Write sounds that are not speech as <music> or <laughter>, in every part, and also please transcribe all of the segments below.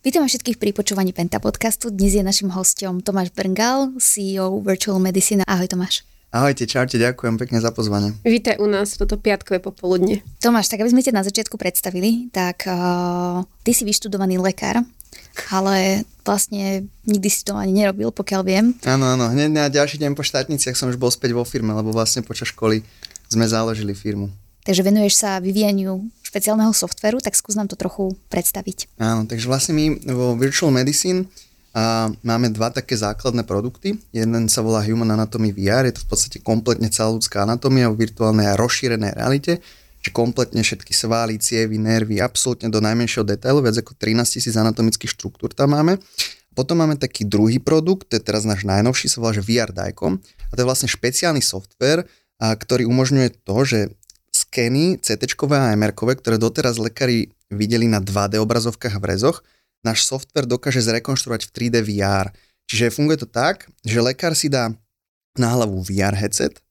Vítam všetkých pri počúvaní Penta podcastu. Dnes je našim hostom Tomáš Brngal, CEO Virtual Medicine. Ahoj Tomáš. Ahojte, čaute, ďakujem pekne za pozvanie. Vítaj u nás toto piatkové popoludne. Tomáš, tak aby sme ťa na začiatku predstavili, tak uh, ty si vyštudovaný lekár, ale vlastne nikdy si to ani nerobil, pokiaľ viem. Áno, áno, hneď na ďalší deň po štátniciach som už bol späť vo firme, lebo vlastne počas školy sme založili firmu. Takže venuješ sa vyvíjaniu špeciálneho softveru, tak skús nám to trochu predstaviť. Áno, takže vlastne my vo Virtual Medicine a máme dva také základné produkty. Jeden sa volá Human Anatomy VR, je to v podstate kompletne celá ľudská anatómia v virtuálnej a rozšírenej realite, čiže kompletne všetky svaly, cievy, nervy, absolútne do najmenšieho detailu, viac ako 13 tisíc anatomických štruktúr tam máme. Potom máme taký druhý produkt, to je teraz náš najnovší, sa volá že VR DICOM a to je vlastne špeciálny software, ktorý umožňuje to, že skeny CT a MR, ktoré doteraz lekári videli na 2D obrazovkách a vrezoch, náš software dokáže zrekonštruovať v 3D VR. Čiže funguje to tak, že lekár si dá na hlavu VR headset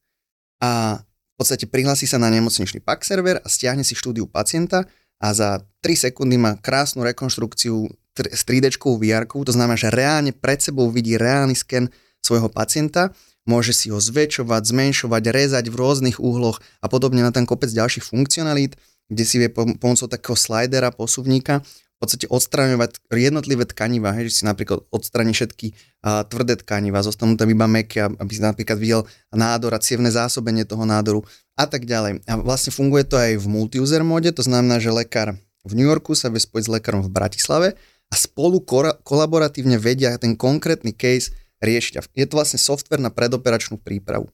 a v podstate prihlási sa na nemocničný PAC server a stiahne si štúdiu pacienta a za 3 sekundy má krásnu rekonštrukciu s 3D VR, to znamená, že reálne pred sebou vidí reálny sken svojho pacienta môže si ho zväčšovať, zmenšovať, rezať v rôznych úhloch a podobne na ten kopec ďalších funkcionalít, kde si vie pomocou takého slidera, posuvníka v podstate odstraňovať jednotlivé tkaniva, hej, že si napríklad odstraní všetky a, tvrdé tkaniva, zostanú tam iba meké, aby si napríklad videl nádor a cievne zásobenie toho nádoru a tak ďalej. A vlastne funguje to aj v multi-user móde, to znamená, že lekár v New Yorku sa vie spojiť s lekárom v Bratislave a spolu kolaboratívne vedia ten konkrétny case riešiť. Je to vlastne software na predoperačnú prípravu.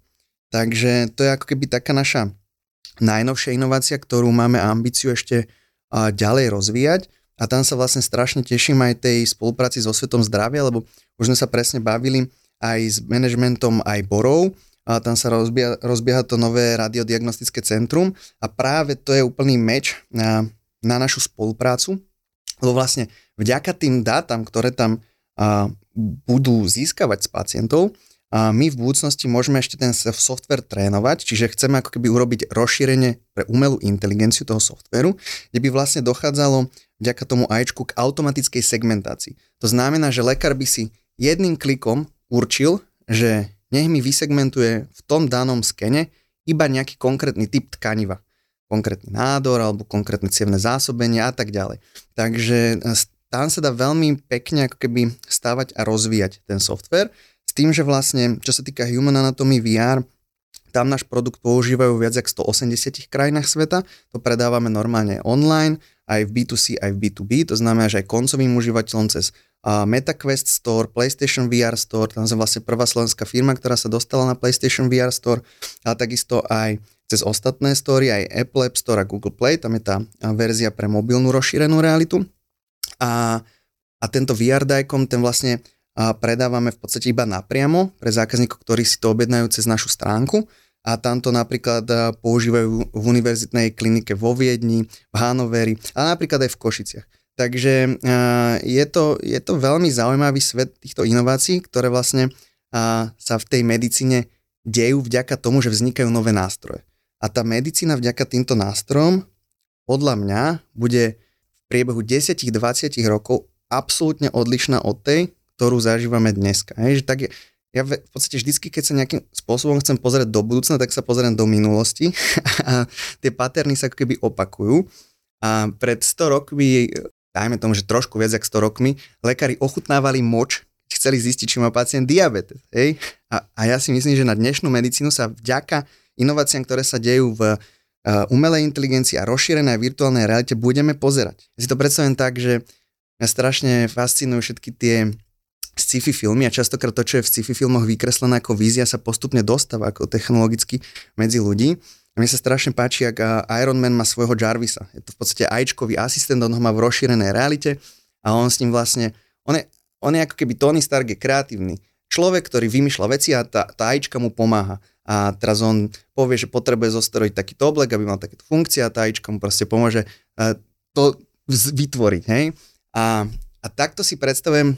Takže to je ako keby taká naša najnovšia inovácia, ktorú máme ambíciu ešte ďalej rozvíjať a tam sa vlastne strašne teším aj tej spolupráci so Svetom zdravia, lebo už sme sa presne bavili aj s manažmentom aj Borov, a tam sa rozbieha, rozbieha to nové radiodiagnostické centrum a práve to je úplný meč na, na našu spoluprácu, lebo vlastne vďaka tým dátam, ktoré tam a, budú získavať z pacientov, a my v budúcnosti môžeme ešte ten software trénovať, čiže chceme ako keby urobiť rozšírenie pre umelú inteligenciu toho softveru, kde by vlastne dochádzalo vďaka tomu AIčku k automatickej segmentácii. To znamená, že lekár by si jedným klikom určil, že nech mi vysegmentuje v tom danom skene iba nejaký konkrétny typ tkaniva konkrétny nádor alebo konkrétne cievne zásobenie a tak ďalej. Takže tam sa dá veľmi pekne ako keby stávať a rozvíjať ten software. S tým, že vlastne, čo sa týka Human Anatomy VR, tam náš produkt používajú viac ako 180 krajinách sveta, to predávame normálne online, aj v B2C, aj v B2B, to znamená, že aj koncovým užívateľom cez MetaQuest Store, PlayStation VR Store, tam sme vlastne prvá slovenská firma, ktorá sa dostala na PlayStation VR Store, a takisto aj cez ostatné story, aj Apple App Store a Google Play, tam je tá verzia pre mobilnú rozšírenú realitu. A, a tento VR Dicom, ten vlastne a predávame v podstate iba napriamo pre zákazníkov, ktorí si to objednajú cez našu stránku a tamto napríklad používajú v univerzitnej klinike vo Viedni, v Hanoveri a napríklad aj v Košiciach. Takže je to, je to veľmi zaujímavý svet týchto inovácií, ktoré vlastne sa v tej medicíne dejú vďaka tomu, že vznikajú nové nástroje. A tá medicína vďaka týmto nástrojom podľa mňa bude priebehu 10-20 rokov absolútne odlišná od tej, ktorú zažívame dneska. Hej, že tak je, ja v podstate vždycky, keď sa nejakým spôsobom chcem pozrieť do budúcna, tak sa pozriem do minulosti <laughs> a tie paterny sa keby opakujú. A pred 100 rokmi, dajme tomu, že trošku viac ako 100 rokmi, lekári ochutnávali moč, chceli zistiť, či má pacient diabetes. Hej? A, a ja si myslím, že na dnešnú medicínu sa vďaka inováciám, ktoré sa dejú v umelej inteligencii a rozšírenej virtuálnej realite budeme pozerať. Ja si to predstavím tak, že mňa strašne fascinujú všetky tie sci-fi filmy a častokrát to, čo je v sci-fi filmoch vykreslené ako vízia, sa postupne dostáva ako technologicky medzi ľudí. A mne sa strašne páči, ak Iron Man má svojho Jarvisa. Je to v podstate ajčkový asistent, on ho má v rozšírenej realite a on s ním vlastne, on je, on je ako keby Tony Stark je kreatívny. Človek, ktorý vymýšľa veci a tá, tá ajčka mu pomáha a teraz on povie, že potrebuje zostarojiť takýto oblek, aby mal takéto funkcie a tá mu proste pomôže e, to vytvoriť, hej. A, a takto si predstavujem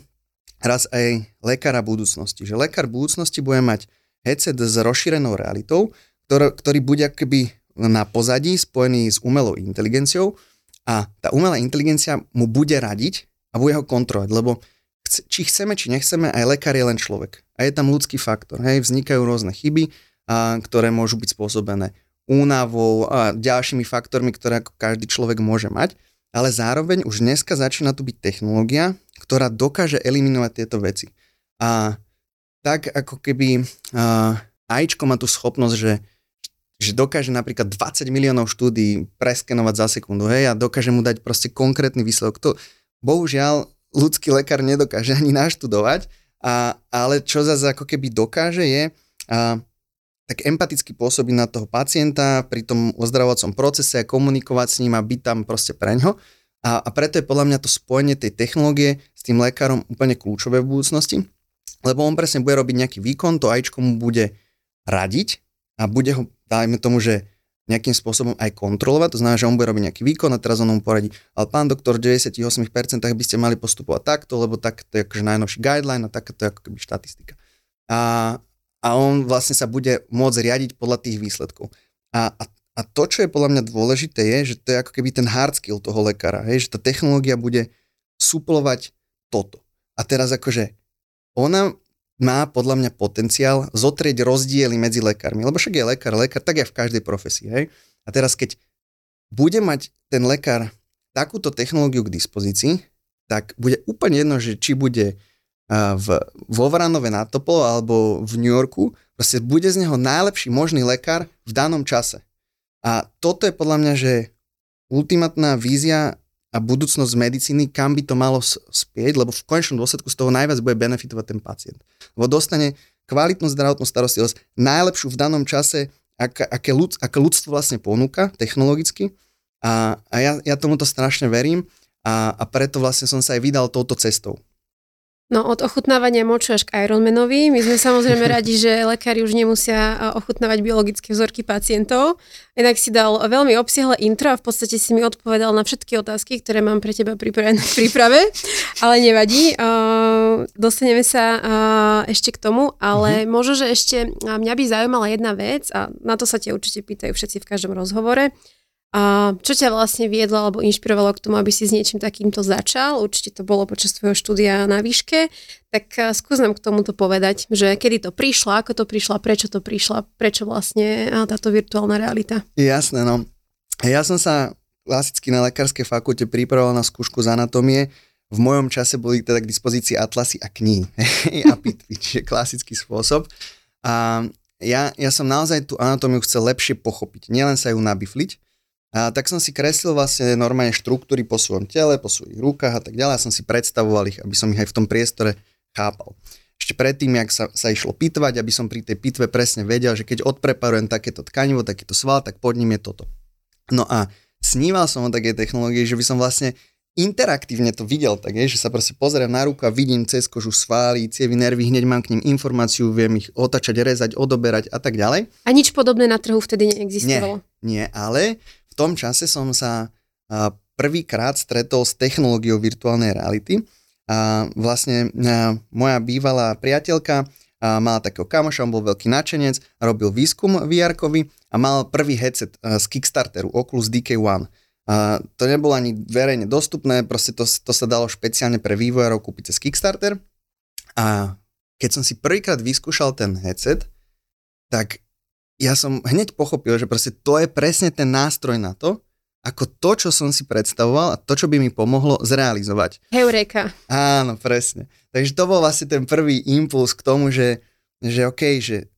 raz aj lekára budúcnosti, že lekár budúcnosti bude mať headset s rozšírenou realitou, ktorý, ktorý bude akoby na pozadí spojený s umelou inteligenciou a tá umelá inteligencia mu bude radiť, a bude ho kontrolovať, lebo či chceme, či nechceme, aj lekár je len človek. A je tam ľudský faktor. Hej, vznikajú rôzne chyby, ktoré môžu byť spôsobené únavou a ďalšími faktormi, ktoré ako každý človek môže mať. Ale zároveň už dneska začína tu byť technológia, ktorá dokáže eliminovať tieto veci. A tak ako keby a, AIčko má tú schopnosť, že že dokáže napríklad 20 miliónov štúdí preskenovať za sekundu, hej, a dokáže mu dať proste konkrétny výsledok. To, bohužiaľ, ľudský lekár nedokáže ani naštudovať, a, ale čo zase ako keby dokáže je a, tak empaticky pôsobiť na toho pacienta pri tom ozdravovacom procese komunikovať s ním a byť tam proste preňho. A, a preto je podľa mňa to spojenie tej technológie s tým lekárom úplne kľúčové v budúcnosti, lebo on presne bude robiť nejaký výkon, to ajčko mu bude radiť a bude ho dajme tomu, že nejakým spôsobom aj kontrolovať, to znamená, že on bude robiť nejaký výkon a teraz on mu poradí, ale pán doktor, v 98% by ste mali postupovať takto, lebo tak to je akože najnovší guideline a takéto je ako keby štatistika. A, a on vlastne sa bude môcť riadiť podľa tých výsledkov. A, a, a to, čo je podľa mňa dôležité, je, že to je ako keby ten hard skill toho lekára, hej, že tá technológia bude suplovať toto. A teraz akože ona má podľa mňa potenciál zotrieť rozdiely medzi lekármi. Lebo však je lekár, lekár, tak je v každej profesii. Hej? A teraz, keď bude mať ten lekár takúto technológiu k dispozícii, tak bude úplne jedno, že či bude v, vo Vranove na Topolo alebo v New Yorku, proste bude z neho najlepší možný lekár v danom čase. A toto je podľa mňa, že ultimátna vízia a budúcnosť medicíny, kam by to malo spieť, lebo v konečnom dôsledku z toho najviac bude benefitovať ten pacient. Lebo dostane kvalitnú zdravotnú starostlivosť, najlepšiu v danom čase, aké, aké, ľud, aké ľudstvo vlastne ponúka technologicky. A, a ja, ja tomuto strašne verím a, a preto vlastne som sa aj vydal touto cestou. No od ochutnávania moču až k Ironmanovi. My sme samozrejme <laughs> radi, že lekári už nemusia ochutnávať biologické vzorky pacientov. Inak si dal veľmi obsiahle intro a v podstate si mi odpovedal na všetky otázky, ktoré mám pre teba pripravené <laughs> v príprave, ale nevadí. Dostaneme sa ešte k tomu, ale mm-hmm. možno, že ešte mňa by zaujímala jedna vec a na to sa ťa určite pýtajú všetci v každom rozhovore. A čo ťa vlastne viedlo alebo inšpirovalo k tomu, aby si s niečím takýmto začal? Určite to bolo počas tvojho štúdia na výške. Tak skús nám k tomuto povedať, že kedy to prišlo, ako to prišlo, prečo to prišlo, prečo vlastne táto virtuálna realita? Jasné, no. Ja som sa klasicky na lekárskej fakulte pripravoval na skúšku z anatómie. V mojom čase boli teda k dispozícii atlasy a knihy <laughs> a pitvy, čiže klasický spôsob. A ja, ja som naozaj tú anatómiu chcel lepšie pochopiť, nielen sa ju nabifliť, a tak som si kreslil vlastne normálne štruktúry po svojom tele, po svojich rukách a tak ďalej. A som si predstavoval ich, aby som ich aj v tom priestore chápal. Ešte predtým, jak sa, sa išlo pitvať, aby som pri tej pitve presne vedel, že keď odpreparujem takéto tkanivo, takéto sval, tak pod ním je toto. No a sníval som o takej technológii, že by som vlastne interaktívne to videl, tak je, že sa proste pozriem na ruku a vidím cez kožu svaly, cievy, nervy, hneď mám k ním informáciu, viem ich otačať, rezať, odoberať a tak ďalej. A nič podobné na trhu vtedy neexistovalo? Nie, nie ale tom čase som sa prvýkrát stretol s technológiou virtuálnej reality. A vlastne moja bývalá priateľka mala takého kamoša, on bol veľký nadšenec, robil výskum vr a mal prvý headset z Kickstarteru, Oculus DK1. A to nebolo ani verejne dostupné, proste to, to sa dalo špeciálne pre vývojárov kúpiť cez Kickstarter. A keď som si prvýkrát vyskúšal ten headset, tak ja som hneď pochopil, že proste to je presne ten nástroj na to, ako to, čo som si predstavoval a to, čo by mi pomohlo zrealizovať. Heureka. Áno, presne. Takže to bol vlastne ten prvý impuls k tomu, že, že OK, že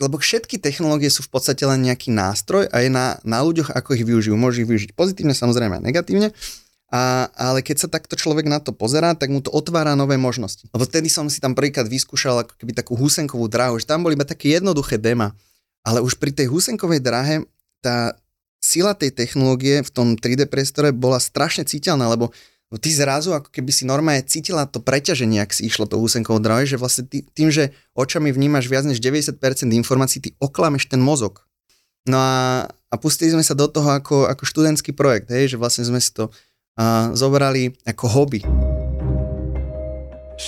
lebo všetky technológie sú v podstate len nejaký nástroj a je na, na ľuďoch, ako ich využijú. Môžu ich využiť pozitívne, samozrejme aj negatívne, a, ale keď sa takto človek na to pozerá, tak mu to otvára nové možnosti. Lebo vtedy som si tam prvýkrát vyskúšal ako keby takú husenkovú dráhu, že tam boli iba také jednoduché dema ale už pri tej husenkovej dráhe tá sila tej technológie v tom 3D priestore bola strašne citeľná, lebo ty zrazu ako keby si normálne cítila to preťaženie, ak si išlo to husenkovou dráhe, že vlastne ty, tým, že očami vnímaš viac než 90% informácií, ty oklameš ten mozog. No a, a pustili sme sa do toho ako, ako študentský projekt, hej, že vlastne sme si to uh, zobrali ako hobby.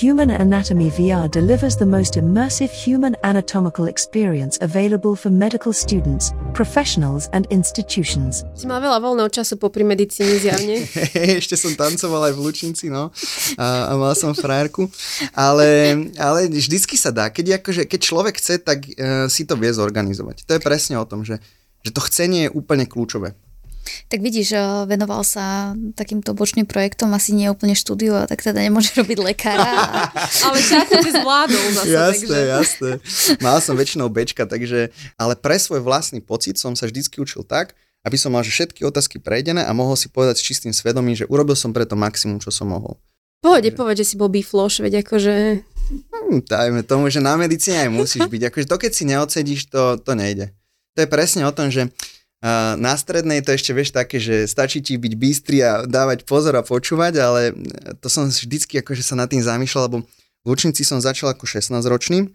Human Anatomy VR delivers the most immersive human anatomical experience available for medical students, professionals, and institutions. Si mal veľa voľného času popri medicíne zjavne. <laughs> Ešte som tancoval aj v Lučinci, no. A, a mal som frajerku. Ale, ale vždycky sa dá. Keď, akože, keď človek chce, tak uh, si to vie zorganizovať. To je presne o tom, že, že to chcenie je úplne kľúčové. Tak vidíš, venoval sa takýmto bočným projektom, asi nie úplne štúdiu, a tak teda nemôže <laughs> robiť lekára. <laughs> ale čakujte zvládol zase. Jasné, takže... jasné. Mal som väčšinou bečka, takže, ale pre svoj vlastný pocit som sa vždycky učil tak, aby som mal všetky otázky prejdené a mohol si povedať s čistým svedomím, že urobil som preto maximum, čo som mohol. Pohode, povedz, že si bol bifloš, veď akože... Hmm, dajme tomu, že na medicíne aj musíš byť. Akože to, keď si neocedíš, to, to nejde. To je presne o tom, že na strednej to ešte vieš také, že stačí ti byť bystrý a dávať pozor a počúvať, ale to som vždycky akože sa nad tým zamýšľal, lebo v Lučnici som začal ako 16-ročný,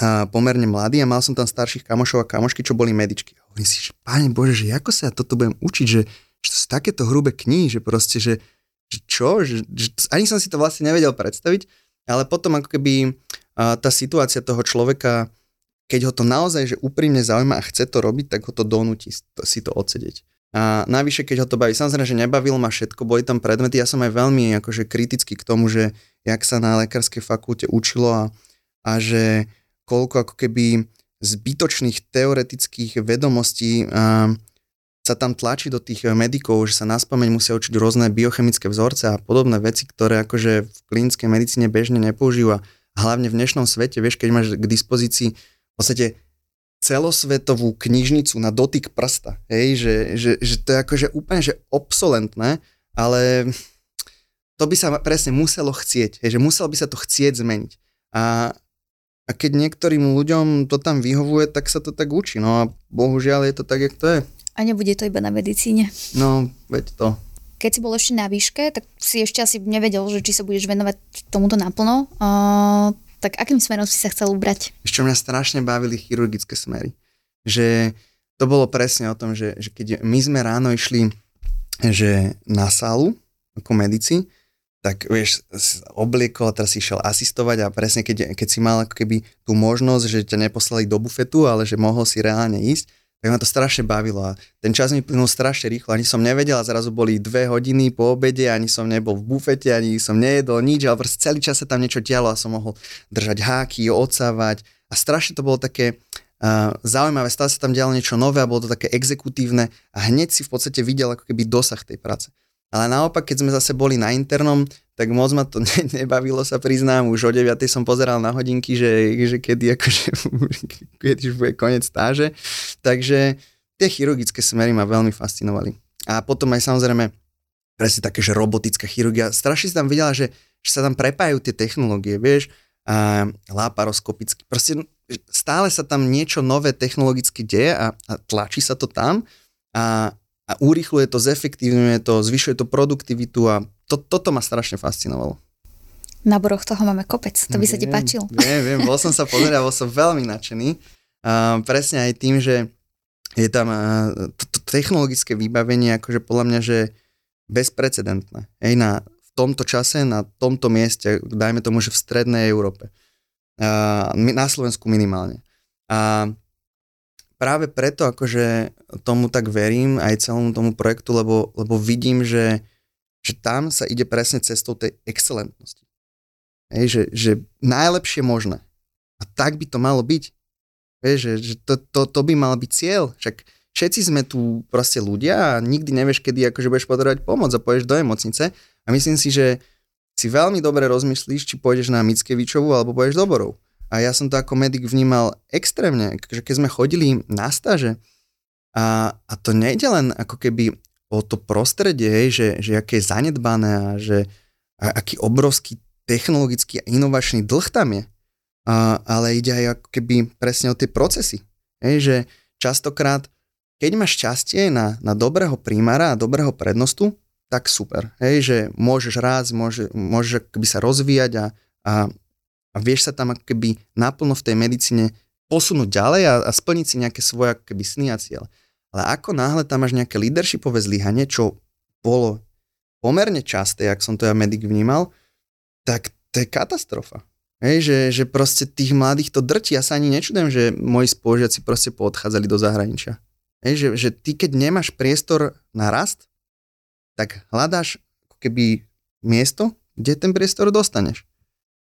a pomerne mladý a mal som tam starších kamošov a kamošky, čo boli medičky. A hovorím si, že páne Bože, že ako sa ja toto budem učiť, že, že to sú takéto hrubé knihy, že proste, že, že čo, že, že ani som si to vlastne nevedel predstaviť, ale potom ako keby tá situácia toho človeka keď ho to naozaj že úprimne zaujíma a chce to robiť, tak ho to donúti si to odsedeť. A navyše, keď ho to baví, samozrejme, že nebavilo ma všetko, boli tam predmety, ja som aj veľmi akože kritický k tomu, že jak sa na lekárskej fakulte učilo a, a že koľko ako keby zbytočných teoretických vedomostí a, sa tam tlačí do tých medikov, že sa na spomeň musia učiť rôzne biochemické vzorce a podobné veci, ktoré akože v klinickej medicíne bežne nepoužíva. Hlavne v dnešnom svete, vieš, keď máš k dispozícii podstate celosvetovú knižnicu na dotyk prsta. Hej, že, že, že to je akože úplne že obsolentné, ale to by sa presne muselo chcieť. Hej, že muselo by sa to chcieť zmeniť. A, a keď niektorým ľuďom to tam vyhovuje, tak sa to tak učí. No a bohužiaľ je to tak, jak to je. A nebude to iba na medicíne. No, veď to. Keď si bol ešte na výške, tak si ešte asi nevedel, že či sa budeš venovať tomuto naplno. Uh, tak akým smerom si sa chcel ubrať? Ešte mňa strašne bavili chirurgické smery. Že to bolo presne o tom, že, že keď my sme ráno išli že na sálu ako medici, tak vieš, obliekol teraz si išiel asistovať a presne keď, keď si mal ako keby tú možnosť, že ťa neposlali do bufetu, ale že mohol si reálne ísť, tak ma to strašne bavilo a ten čas mi plynul strašne rýchlo, ani som nevedel a zrazu boli dve hodiny po obede, ani som nebol v bufete, ani som nejedol nič, ale proste celý čas sa tam niečo dialo a som mohol držať háky, odsávať a strašne to bolo také uh, zaujímavé, stále sa tam dialo niečo nové a bolo to také exekutívne a hneď si v podstate videl ako keby dosah tej práce. Ale naopak, keď sme zase boli na internom, tak moc ma to <laughs> ne, nebavilo sa priznám. Už o 9 som pozeral na hodinky, že, že kedy, akože, <laughs> kedy už bude koniec stáže. Takže tie chirurgické smery ma veľmi fascinovali. A potom aj samozrejme presne také, že robotická chirurgia. Strašne si tam videla, že, že sa tam prepájajú tie technológie, vieš, a laparoskopicky. Proste stále sa tam niečo nové technologicky deje a, a tlačí sa to tam a, a urýchluje to, zefektívňuje to, zvyšuje to produktivitu a to, toto ma strašne fascinovalo. Na boroch toho máme kopec, to by sa ti páčil. Viem, viem, bol som sa pozerať, bol som veľmi nadšený. Uh, presne aj tým, že je tam uh, to, to technologické vybavenie, akože podľa mňa, že bezprecedentné. Hej, na, v tomto čase, na tomto mieste, dajme tomu, že v strednej Európe. Uh, na Slovensku minimálne. A práve preto akože tomu tak verím aj celému tomu projektu, lebo, lebo vidím, že, že tam sa ide presne cestou tej excelentnosti. Hej, že, že najlepšie možné. A tak by to malo byť. Hej, že, že to, to, to by mal byť cieľ. Však všetci sme tu proste ľudia a nikdy nevieš, kedy akože budeš potrebovať pomoc a pôjdeš do nemocnice. A myslím si, že si veľmi dobre rozmyslíš, či pôjdeš na Mickevičovu alebo pôjdeš do Borov. A ja som to ako medic vnímal extrémne, že keď sme chodili na stáže a, a to nejde len ako keby o to prostredie, hej, že, že aké je zanedbané a že a, aký obrovský technologický a inovačný dlh tam je. A, ale ide aj ako keby presne o tie procesy. Hej, že častokrát, keď máš šťastie na, na dobrého primára a dobrého prednostu, tak super. Hej, že môžeš rásť, môže, môžeš akoby sa rozvíjať a, a, a vieš sa tam keby naplno v tej medicíne posunúť ďalej a, a splniť si nejaké svoje keby sny a cieľ. Ale ako náhle tam máš nejaké leadershipové zlyhanie, čo bolo pomerne časté, jak som to ja medic vnímal, tak to je katastrofa. Hej, že, že proste tých mladých to drti. Ja sa ani nečudujem, že moji spolužiaci proste poodchádzali do zahraničia. Hej, že, že ty keď nemáš priestor na rast, tak hľadáš keby miesto, kde ten priestor dostaneš.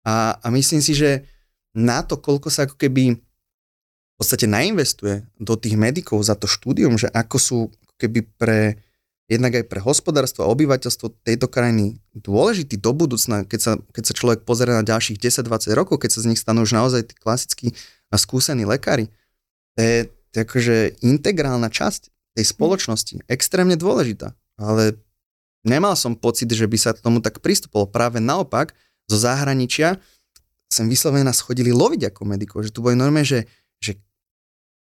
A, a myslím si, že na to, koľko sa ako keby v podstate nainvestuje do tých medikov za to štúdium, že ako sú keby pre jednak aj pre hospodárstvo a obyvateľstvo tejto krajiny dôležitý do budúcna, keď sa, keď sa človek pozrie na ďalších 10-20 rokov, keď sa z nich stanú už naozaj tí klasickí a skúsení lekári. To je, to je akože integrálna časť tej spoločnosti, extrémne dôležitá. Ale nemal som pocit, že by sa k tomu tak pristupolo. Práve naopak, zo zahraničia sem vyslovene nás chodili loviť ako medikov, že tu boli normálne, že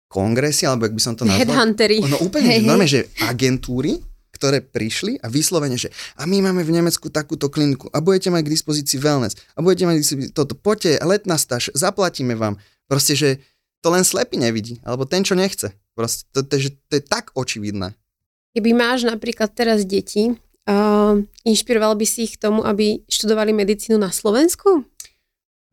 kongresy, alebo ak by som to nazval. Headhuntery. No úplne, hey, normálne, že agentúry, ktoré prišli a vyslovene, že a my máme v Nemecku takúto kliniku a budete mať k dispozícii wellness a budete mať k dispozícii toto, poďte, letná staž, zaplatíme vám. Proste, že to len slepý nevidí, alebo ten, čo nechce. Proste, to, to, to, to je tak očividné. Keby máš napríklad teraz deti, uh, inšpiroval by si ich k tomu, aby študovali medicínu na Slovensku?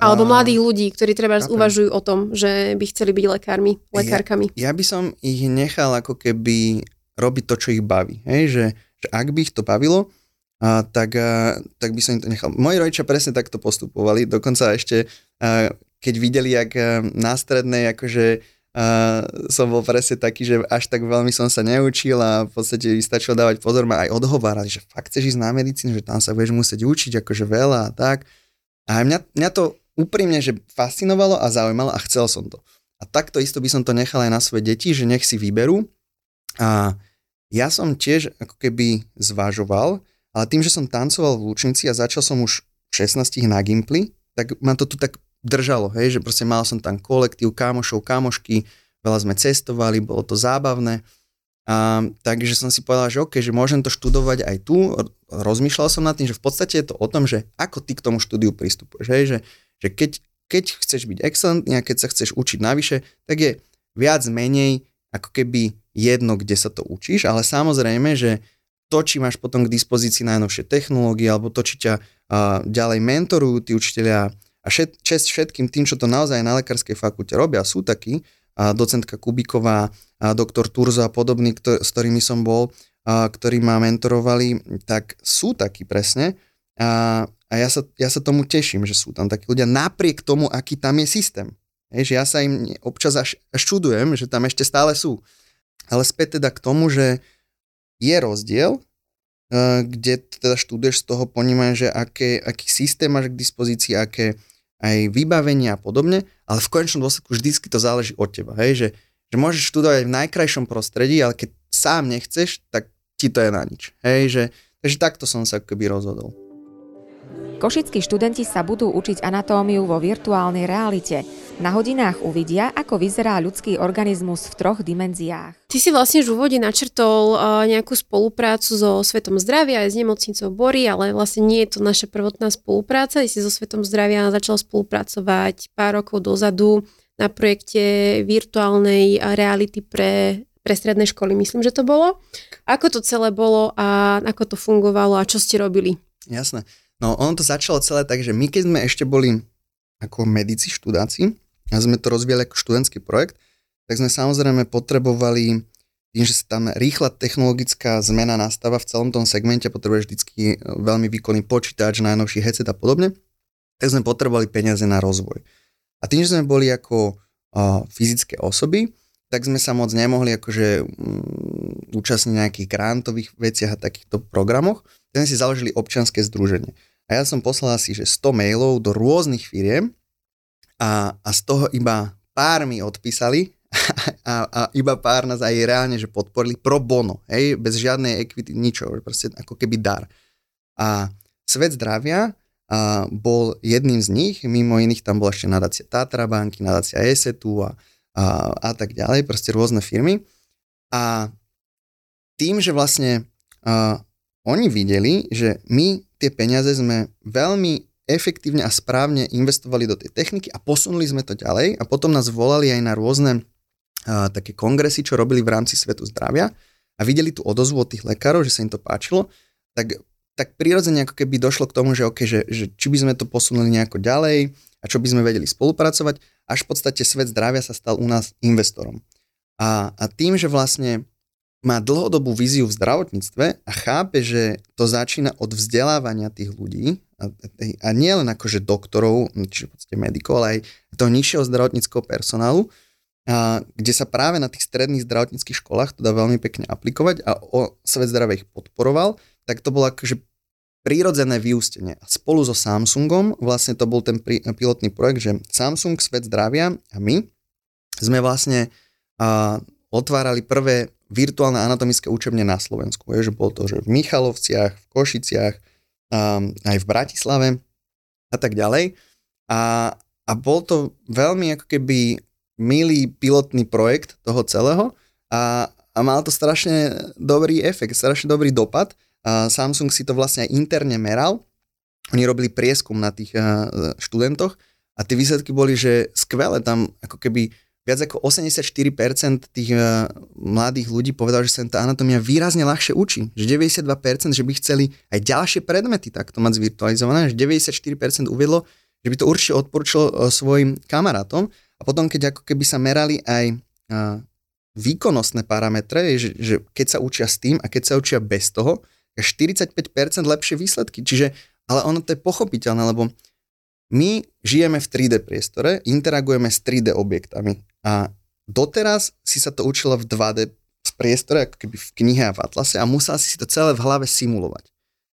Alebo mladých ľudí, ktorí treba uvažujú o tom, že by chceli byť lekármi, lekárkami. Ja, ja by som ich nechal ako keby robiť to, čo ich baví. Hej? Že, že ak by ich to bavilo, a, tak, a, tak by som im to nechal. Moji rodičia presne takto postupovali, dokonca ešte a, keď videli, jak na strednej akože a som bol presne taký, že až tak veľmi som sa neučil a v podstate stačilo dávať pozor, ma aj odhovárali, že fakt chceš ísť na medicínu, že tam sa budeš musieť učiť akože veľa a tak. A mňa, mňa to úprimne, že fascinovalo a zaujímalo a chcel som to. A takto isto by som to nechal aj na svoje deti, že nech si vyberú a ja som tiež ako keby zvažoval, ale tým, že som tancoval v Lučnici a začal som už v 16 na Gimply, tak ma to tu tak držalo, hej, že proste mal som tam kolektív kámošov, kámošky, veľa sme cestovali, bolo to zábavné. A, takže som si povedal, že OK, že môžem to študovať aj tu. Rozmýšľal som nad tým, že v podstate je to o tom, že ako ty k tomu štúdiu pristupuješ. Hej, že, že keď, keď chceš byť excelentný a keď sa chceš učiť navyše, tak je viac menej ako keby jedno, kde sa to učíš, ale samozrejme, že to, či máš potom k dispozícii najnovšie technológie, alebo to, či ťa uh, ďalej mentorujú tí učiteľia a všet, čest všetkým tým, čo to naozaj na lekárskej fakulte robia, sú takí, uh, docentka Kubiková, uh, doktor Turzo a podobní, ktor- s ktorými som bol, uh, ktorí ma mentorovali, tak sú takí presne. A, a ja, sa, ja sa tomu teším, že sú tam takí ľudia, napriek tomu, aký tam je systém. Hej, že ja sa im občas až, až čudujem, že tam ešte stále sú. Ale späť teda k tomu, že je rozdiel, eh, kde teda študuješ z toho ponímaš, že aké, aký systém máš k dispozícii, aké aj vybavenie a podobne, ale v konečnom dôsledku vždycky to záleží od teba, hej, že, že môžeš študovať v najkrajšom prostredí, ale keď sám nechceš, tak ti to je na nič, hej, že, takže takto som sa keby rozhodol. Košickí študenti sa budú učiť anatómiu vo virtuálnej realite. Na hodinách uvidia, ako vyzerá ľudský organizmus v troch dimenziách. Ty si vlastne v úvode načrtol nejakú spoluprácu so Svetom zdravia aj s nemocnicou Bory, ale vlastne nie je to naša prvotná spolupráca. Ty si so Svetom zdravia začal spolupracovať pár rokov dozadu na projekte virtuálnej reality pre pre stredné školy, myslím, že to bolo. Ako to celé bolo a ako to fungovalo a čo ste robili? Jasné. No ono to začalo celé tak, že my keď sme ešte boli ako medici študáci a sme to rozvíjali ako študentský projekt, tak sme samozrejme potrebovali tým, že sa tam rýchla technologická zmena nastáva v celom tom segmente, potrebuješ vždy veľmi výkonný počítač, najnovší headset a podobne, tak sme potrebovali peniaze na rozvoj. A tým, že sme boli ako uh, fyzické osoby, tak sme sa moc nemohli akože um, účastniť nejakých grantových veciach a takýchto programoch, tak si založili občianske združenie. A ja som poslal asi že 100 mailov do rôznych firiem a, a z toho iba pár mi odpísali <laughs> a, a iba pár nás aj reálne, že podporili pro bono, hej, bez žiadnej equity, ničo, proste ako keby dar. A Svet zdravia a bol jedným z nich, mimo iných tam bola ešte nadácia Tatra banky, nadácia ESETu a, a, a tak ďalej, proste rôzne firmy. A tým, že vlastne a, oni videli, že my tie peniaze sme veľmi efektívne a správne investovali do tej techniky a posunuli sme to ďalej a potom nás volali aj na rôzne a, také kongresy, čo robili v rámci Svetu zdravia a videli tú odozvu od tých lekárov, že sa im to páčilo, tak tak prirodzene ako keby došlo k tomu, že, okay, že, že či by sme to posunuli nejako ďalej a čo by sme vedeli spolupracovať, až v podstate svet zdravia sa stal u nás investorom. A, a tým, že vlastne má dlhodobú víziu v zdravotníctve a chápe, že to začína od vzdelávania tých ľudí a, a nie len akože doktorov, čiže v podstate medikov, ale aj toho nižšieho zdravotníckého personálu, a, kde sa práve na tých stredných zdravotníckých školách to dá veľmi pekne aplikovať a o svet zdravia ich podporoval, tak to bolo akože prírodzené vyústenie. A spolu so Samsungom, vlastne to bol ten pilotný projekt, že Samsung, Svet zdravia a my sme vlastne a, otvárali prvé virtuálne anatomické učebne na Slovensku. Je, že bolo to že v Michalovciach, v Košiciach, um, aj v Bratislave a tak ďalej. A, a bol to veľmi ako keby milý pilotný projekt toho celého a, a mal to strašne dobrý efekt, strašne dobrý dopad. Samsung si to vlastne aj interne meral. Oni robili prieskum na tých uh, študentoch a tie výsledky boli, že skvelé tam ako keby viac ako 84% tých uh, mladých ľudí povedal, že sa tá anatómia výrazne ľahšie učí. Že 92% že by chceli aj ďalšie predmety takto mať zvirtualizované, že 94% uviedlo, že by to určite odporúčilo uh, svojim kamarátom. A potom, keď ako keby sa merali aj uh, výkonnostné parametre, že, že keď sa učia s tým a keď sa učia bez toho, 45% lepšie výsledky. Čiže, ale ono to je pochopiteľné, lebo my žijeme v 3D priestore, interagujeme s 3D objektami a doteraz si sa to učila v 2D priestore, ako keby v knihe a v atlase a musela si si to celé v hlave simulovať.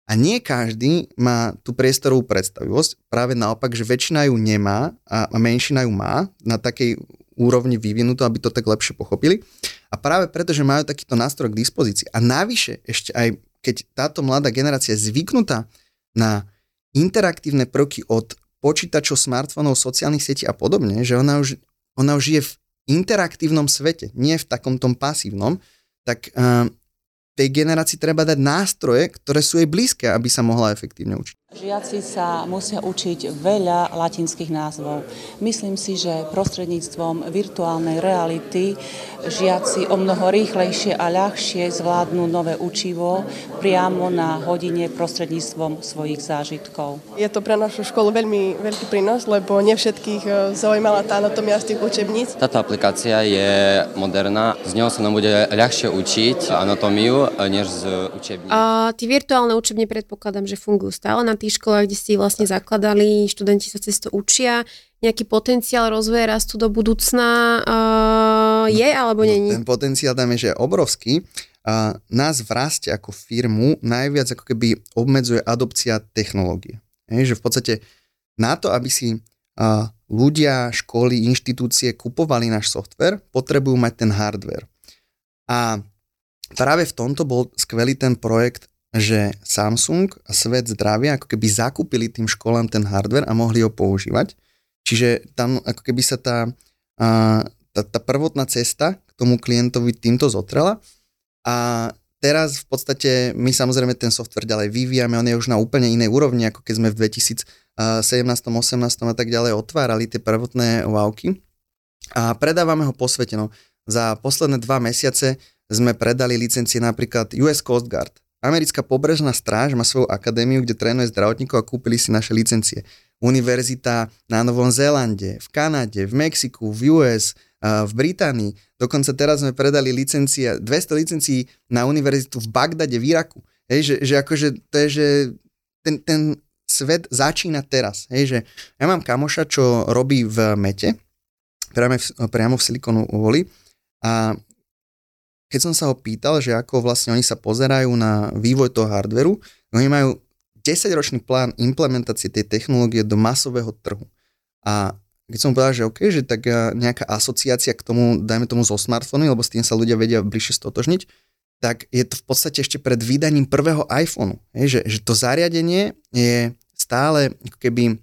A nie každý má tú priestorovú predstavivosť, práve naopak, že väčšina ju nemá a menšina ju má na takej úrovni vyvinutú, aby to tak lepšie pochopili. A práve preto, že majú takýto nástroj k dispozícii. A navyše, ešte aj keď táto mladá generácia je zvyknutá na interaktívne prvky od počítačov, smartfónov, sociálnych sietí a podobne, že ona už ona už žije v interaktívnom svete, nie v takom tom pasívnom, tak uh, tej generácii treba dať nástroje, ktoré sú jej blízke, aby sa mohla efektívne učiť. Žiaci sa musia učiť veľa latinských názvov. Myslím si, že prostredníctvom virtuálnej reality žiaci o mnoho rýchlejšie a ľahšie zvládnu nové učivo priamo na hodine prostredníctvom svojich zážitkov. Je to pre našu školu veľmi veľký prínos, lebo ne všetkých e, zaujímala tá anatomia z tých učebníc. Táto aplikácia je moderná, z ňou sa nám bude ľahšie učiť anatómiu, e, než z učebníc. A tie virtuálne učebne predpokladám, že fungujú stále na tých školách, kde si vlastne zakladali, študenti sa cez to učia, nejaký potenciál rozvoja rastu do budúcna uh, je alebo no, není? ten potenciál tam je, že je obrovský. Uh, nás v raste ako firmu najviac ako keby obmedzuje adopcia technológie. Je, že v podstate na to, aby si uh, ľudia, školy, inštitúcie kupovali náš software, potrebujú mať ten hardware. A práve v tomto bol skvelý ten projekt že Samsung a svet zdravia ako keby zakúpili tým školám ten hardware a mohli ho používať. Čiže tam ako keby sa tá, tá, tá prvotná cesta k tomu klientovi týmto zotrela a teraz v podstate my samozrejme ten software ďalej vyvíjame, on je už na úplne inej úrovni, ako keď sme v 2017, 18 a tak ďalej otvárali tie prvotné wowky a predávame ho posveteno. Za posledné dva mesiace sme predali licencie napríklad US Coast Guard, Americká pobrežná stráž má svoju akadémiu, kde trénuje zdravotníkov a kúpili si naše licencie. Univerzita na Novom Zélande, v Kanade, v Mexiku, v US, v Británii. Dokonca teraz sme predali licencie, 200 licencií na univerzitu v Bagdade, v Iraku. Hej, že, že akože to je, že ten, ten svet začína teraz. Hej, že ja mám kamoša, čo robí v Mete, priamo v, priamo v Siliconu Valley a keď som sa ho pýtal, že ako vlastne oni sa pozerajú na vývoj toho hardveru, oni majú 10-ročný plán implementácie tej technológie do masového trhu. A keď som povedal, že OK, že tak eh, nejaká asociácia k tomu, dajme tomu zo smartfónu, lebo s tým sa ľudia vedia bližšie stotožniť, tak je to v podstate ešte pred vydaním prvého iPhoneu. Že, že to zariadenie je stále keby,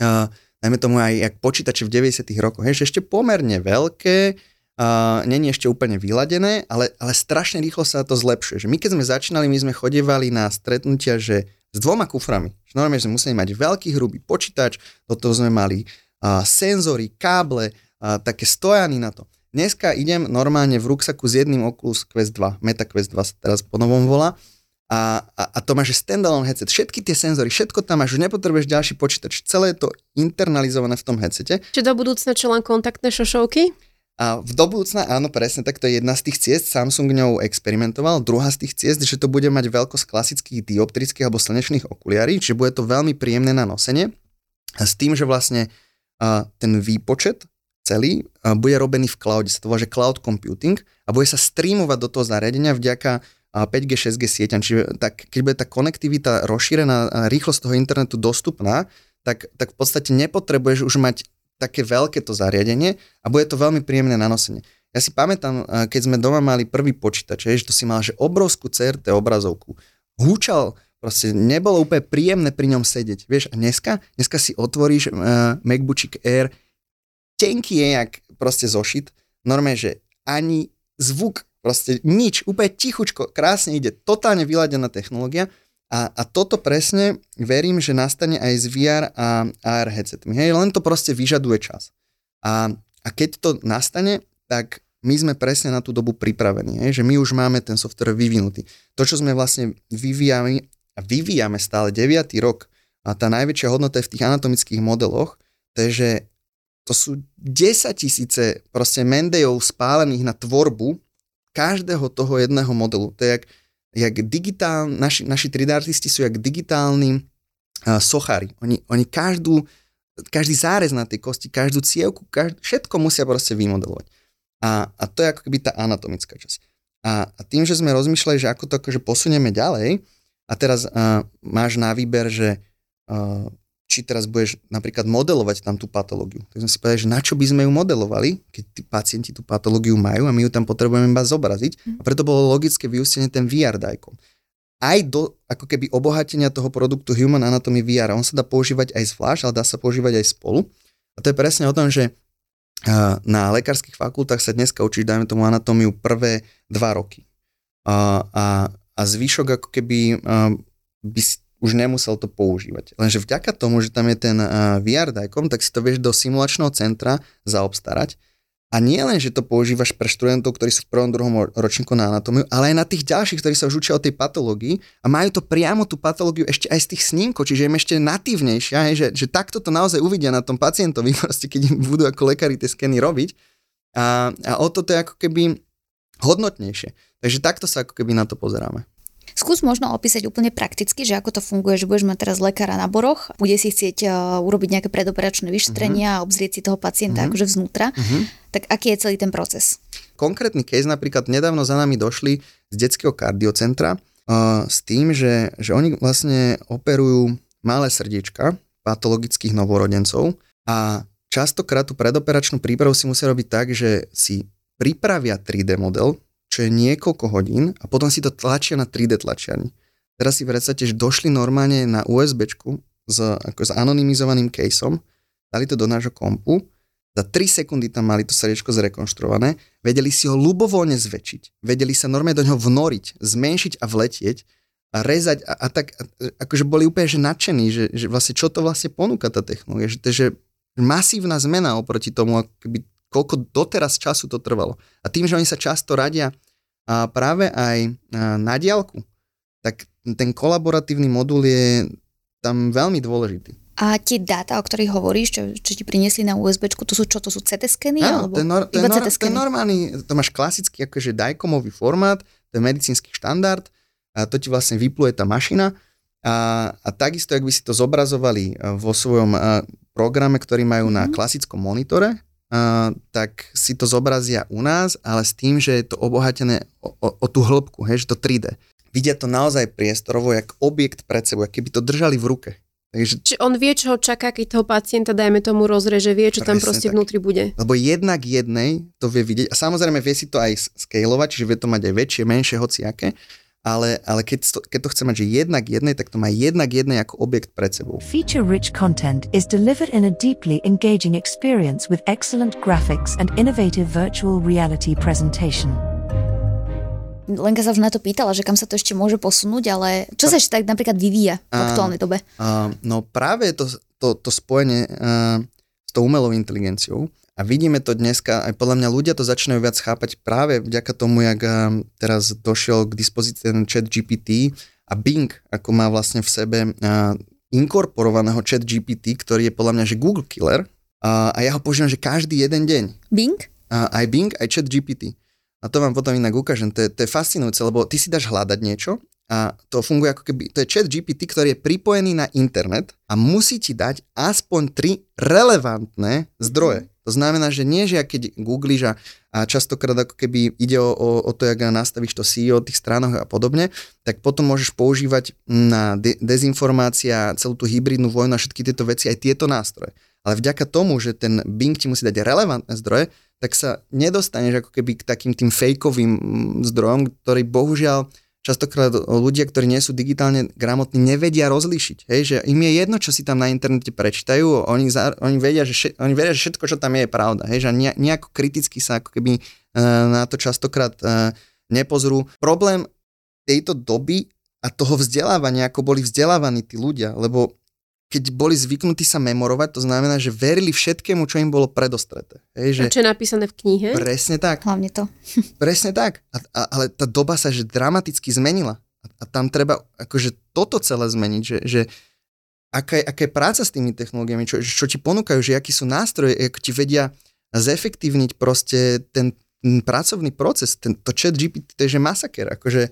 uh, dajme tomu aj jak počítače v 90 rokoch, je, že ešte pomerne veľké, uh, není ešte úplne vyladené, ale, ale strašne rýchlo sa to zlepšuje. Že my keď sme začínali, my sme chodevali na stretnutia, že s dvoma kuframi. Že normálne sme museli mať veľký hrubý počítač, do toho sme mali uh, senzory, káble, uh, také stojany na to. Dneska idem normálne v ruksaku s jedným Oculus Quest 2, Meta Quest 2 sa teraz po novom volá, a, a, a to máš standalone headset, všetky tie senzory, všetko tam máš, už nepotrebuješ ďalší počítač, celé je to internalizované v tom headsete. Či do budúcna čo len kontaktné šošovky? A v do budúcna, áno, presne, tak to je jedna z tých ciest, Samsung ňou experimentoval, druhá z tých ciest, že to bude mať veľkosť klasických dioptrických alebo slnečných okuliarí, čiže bude to veľmi príjemné na nosenie, a s tým, že vlastne uh, ten výpočet celý uh, bude robený v cloude, sa to volá, že cloud computing a bude sa streamovať do toho zariadenia vďaka 5G, 6G sieťam. Čiže tak, keď bude tá konektivita rozšírená a rýchlosť toho internetu dostupná, tak, tak v podstate nepotrebuješ už mať také veľké to zariadenie a bude to veľmi príjemné na nosenie. Ja si pamätám, keď sme doma mali prvý počítač, že to si mal, že obrovskú CRT obrazovku. Húčal, proste nebolo úplne príjemné pri ňom sedieť. Vieš, a dneska, dneska si otvoríš uh, MacBook Air, tenký je jak proste zošit, normálne, že ani zvuk, proste nič, úplne tichučko, krásne ide, totálne vyladená technológia a, a toto presne verím, že nastane aj s VR a AR headsetmi. Hej, len to proste vyžaduje čas. A, a keď to nastane, tak my sme presne na tú dobu pripravení, hej, že my už máme ten software vyvinutý. To, čo sme vlastne vyvíjali a vyvíjame stále 9. rok a tá najväčšia hodnota je v tých anatomických modeloch, to je, že to sú 10 tisíce proste Mendejov spálených na tvorbu každého toho jedného modelu. To je jak digitál, naši, naši 3D artisti sú jak digitálni uh, sochári. Oni, oni každú, každý zárez na tej kosti, každú cievku, každ, všetko musia proste vymodelovať. A, a to je ako keby tá anatomická časť. A, a tým, že sme rozmýšľali, že ako to akože posunieme ďalej, a teraz uh, máš na výber, že uh, či teraz budeš napríklad modelovať tam tú patológiu. Tak sme si povedali, že na čo by sme ju modelovali, keď tí pacienti tú patológiu majú a my ju tam potrebujeme iba zobraziť. Mhm. A preto bolo logické vyústenie ten VR dajkom. Aj do ako keby obohatenia toho produktu Human Anatomy VR. On sa dá používať aj zvlášť, ale dá sa používať aj spolu. A to je presne o tom, že na lekárskych fakultách sa dneska učíš, dajme tomu anatómiu prvé dva roky. A, a, a zvyšok ako keby by si už nemusel to používať. Lenže vďaka tomu, že tam je ten VR dajkom, tak si to vieš do simulačného centra zaobstarať. A nie len, že to používaš pre študentov, ktorí sú v prvom, druhom ročníku na anatómiu, ale aj na tých ďalších, ktorí sa už učia o tej patológii a majú to priamo tú patológiu ešte aj z tých snímkov, čiže im ešte natívnejšia, že, že takto to naozaj uvidia na tom pacientovi, <laughs> proste, keď im budú ako lekári tie skeny robiť. A, a o toto je ako keby hodnotnejšie. Takže takto sa ako keby na to pozeráme. Skús možno opísať úplne prakticky, že ako to funguje, že budeš mať teraz lekára na boroch, bude si chcieť uh, urobiť nejaké predoperačné vyšetrenia uh-huh. a obzrieť si toho pacienta uh-huh. akože vznútra. Uh-huh. Tak aký je celý ten proces? Konkrétny case napríklad nedávno za nami došli z detského kardiocentra uh, s tým, že, že oni vlastne operujú malé srdiečka patologických novorodencov a častokrát tú predoperačnú prípravu si musia robiť tak, že si pripravia 3D model, čo je niekoľko hodín a potom si to tlačia na 3D tlačiarni. Teraz si predstavte, že došli normálne na USB s, ako s anonymizovaným caseom, dali to do nášho kompu, za 3 sekundy tam mali to srdiečko zrekonštruované, vedeli si ho ľubovoľne zväčšiť, vedeli sa normálne do neho vnoriť, zmenšiť a vletieť a rezať a, a tak, a, akože boli úplne že nadšení, že, že vlastne čo to vlastne ponúka tá technológia, že to je masívna zmena oproti tomu, akoby koľko doteraz času to trvalo. A tým, že oni sa často radia a práve aj na diálku, tak ten kolaboratívny modul je tam veľmi dôležitý. A tie dáta, o ktorých hovoríš, čo, čo ti priniesli na USB, to sú čo? To sú CT skeny? Áno, alebo to je, nor, to, je nor, to je normálny, to máš klasický akože dajkomový formát, to je medicínsky štandard, a to ti vlastne vypluje tá mašina a, a takisto, ak by si to zobrazovali vo svojom programe, ktorý majú na mhm. klasickom monitore, Uh, tak si to zobrazia u nás, ale s tým, že je to obohatené o, o, o tú hĺbku, hej, že to 3D. Vidia to naozaj priestorovo, jak objekt pred sebou, keby to držali v ruke. Takže... Čiže on vie, čo ho čaká, keď toho pacienta, dajme tomu, rozreže, vie, čo tam proste tak. vnútri bude. Lebo jednak jednej to vie vidieť a samozrejme vie si to aj scalovať, čiže vie to mať aj väčšie, menšie, hociaké ale, ale keď, to, keď to chce mať, že jednak jednej, tak to má jednak jednej ako objekt pred sebou. Feature-rich content is delivered in a deeply engaging experience with excellent graphics and innovative virtual reality presentation. Lenka sa už na to pýtala, že kam sa to ešte môže posunúť, ale čo sa ešte tak napríklad vyvíja v aktuálnej dobe? Uh, no práve to, to, to spojenie uh, s tou umelou inteligenciou, a vidíme to dneska, aj podľa mňa ľudia to začínajú viac chápať práve vďaka tomu, jak teraz došiel k dispozícii ten chat GPT A Bing, ako má vlastne v sebe uh, inkorporovaného chat GPT, ktorý je podľa mňa že Google killer, a ja ho používam, že každý jeden deň. Bing? Uh, aj Bing, aj chat GPT. A to vám potom inak ukážem. To je, to je fascinujúce, lebo ty si dáš hľadať niečo a to funguje ako keby, to je chat GPT, ktorý je pripojený na internet a musí ti dať aspoň tri relevantné zdroje. To znamená, že nie, že keď googlíš a, a častokrát ako keby ide o, o, o to, jak nastavíš to CEO tých stránok a podobne, tak potom môžeš používať na de- dezinformácia, celú tú hybridnú vojnu a všetky tieto veci, aj tieto nástroje. Ale vďaka tomu, že ten Bing ti musí dať relevantné zdroje, tak sa nedostaneš ako keby k takým tým fejkovým zdrojom, ktorý bohužiaľ častokrát ľudia, ktorí nie sú digitálne gramotní, nevedia rozlíšiť. Hej, že im je jedno, čo si tam na internete prečítajú, oni, za, oni, vedia, že šet, oni vedia, že všetko, čo tam je, je pravda. Hej, že nejako kriticky sa ako keby uh, na to častokrát uh, nepozrú. Problém tejto doby a toho vzdelávania, ako boli vzdelávaní tí ľudia, lebo keď boli zvyknutí sa memorovať, to znamená, že verili všetkému, čo im bolo predostreté. Hej, že... A čo je napísané v knihe? Presne tak. Hlavne to. <laughs> <laughs> Presne tak. A, a, ale tá doba sa že dramaticky zmenila. A, a tam treba akože toto celé zmeniť, že, že aká, je, aká je práca s tými technológiami, čo, čo ti ponúkajú, že akí sú nástroje, ako ti vedia zefektívniť proste ten, ten pracovný proces, ten, to chat GPT, to je že masaker, akože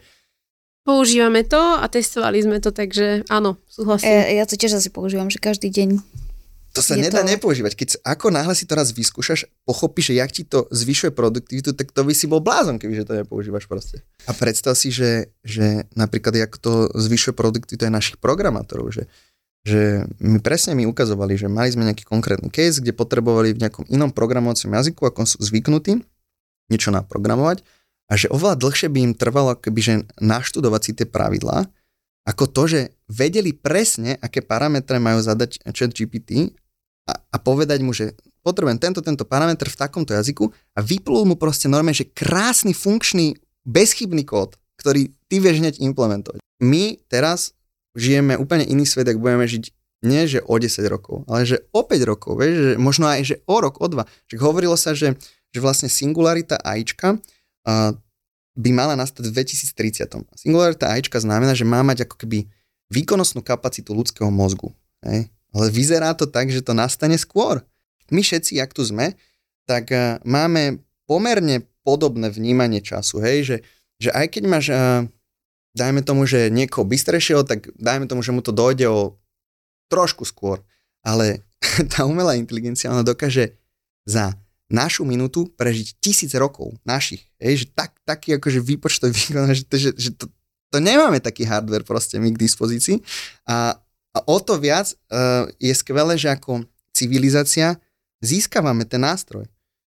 Používame to a testovali sme to, takže áno, súhlasím. Ja, ja to tiež asi používam, že každý deň to sa nedá to... nepoužívať. Keď ako náhle si to raz vyskúšaš, pochopíš, že jak ti to zvyšuje produktivitu, tak to by si bol blázon, keby to nepoužívaš proste. A predstav si, že, že napríklad jak to zvyšuje produktivitu aj našich programátorov, že, že my presne mi ukazovali, že mali sme nejaký konkrétny case, kde potrebovali v nejakom inom programovacom jazyku, ako sú zvyknutí, niečo naprogramovať a že oveľa dlhšie by im trvalo keby, že naštudovať si tie pravidlá, ako to, že vedeli presne, aké parametre majú zadať chat GPT a, a povedať mu, že potrebujem tento, tento parameter v takomto jazyku a vyplul mu proste normálne, že krásny, funkčný, bezchybný kód, ktorý ty vieš hneď implementovať. My teraz žijeme úplne iný svet, ak budeme žiť nie že o 10 rokov, ale že o 5 rokov, vieš, že možno aj že o rok, o dva. Že hovorilo sa, že, že vlastne singularita AIčka by mala nastať v 2030. Singularita AIčka znamená, že má mať ako keby výkonnostnú kapacitu ľudského mozgu. Hej? Ale vyzerá to tak, že to nastane skôr. My všetci, ak tu sme, tak uh, máme pomerne podobné vnímanie času. Hej? Že, že aj keď máš, uh, dajme tomu, že niekoho bystrejšieho, tak dajme tomu, že mu to dojde o trošku skôr. Ale <laughs> tá umelá inteligencia, ona dokáže za našu minútu prežiť tisíc rokov našich. Hej, že tak, taký akože výpočtový výkon, že, že, že to, to nemáme taký hardware proste my k dispozícii. A, a o to viac uh, je skvelé, že ako civilizácia získavame ten nástroj.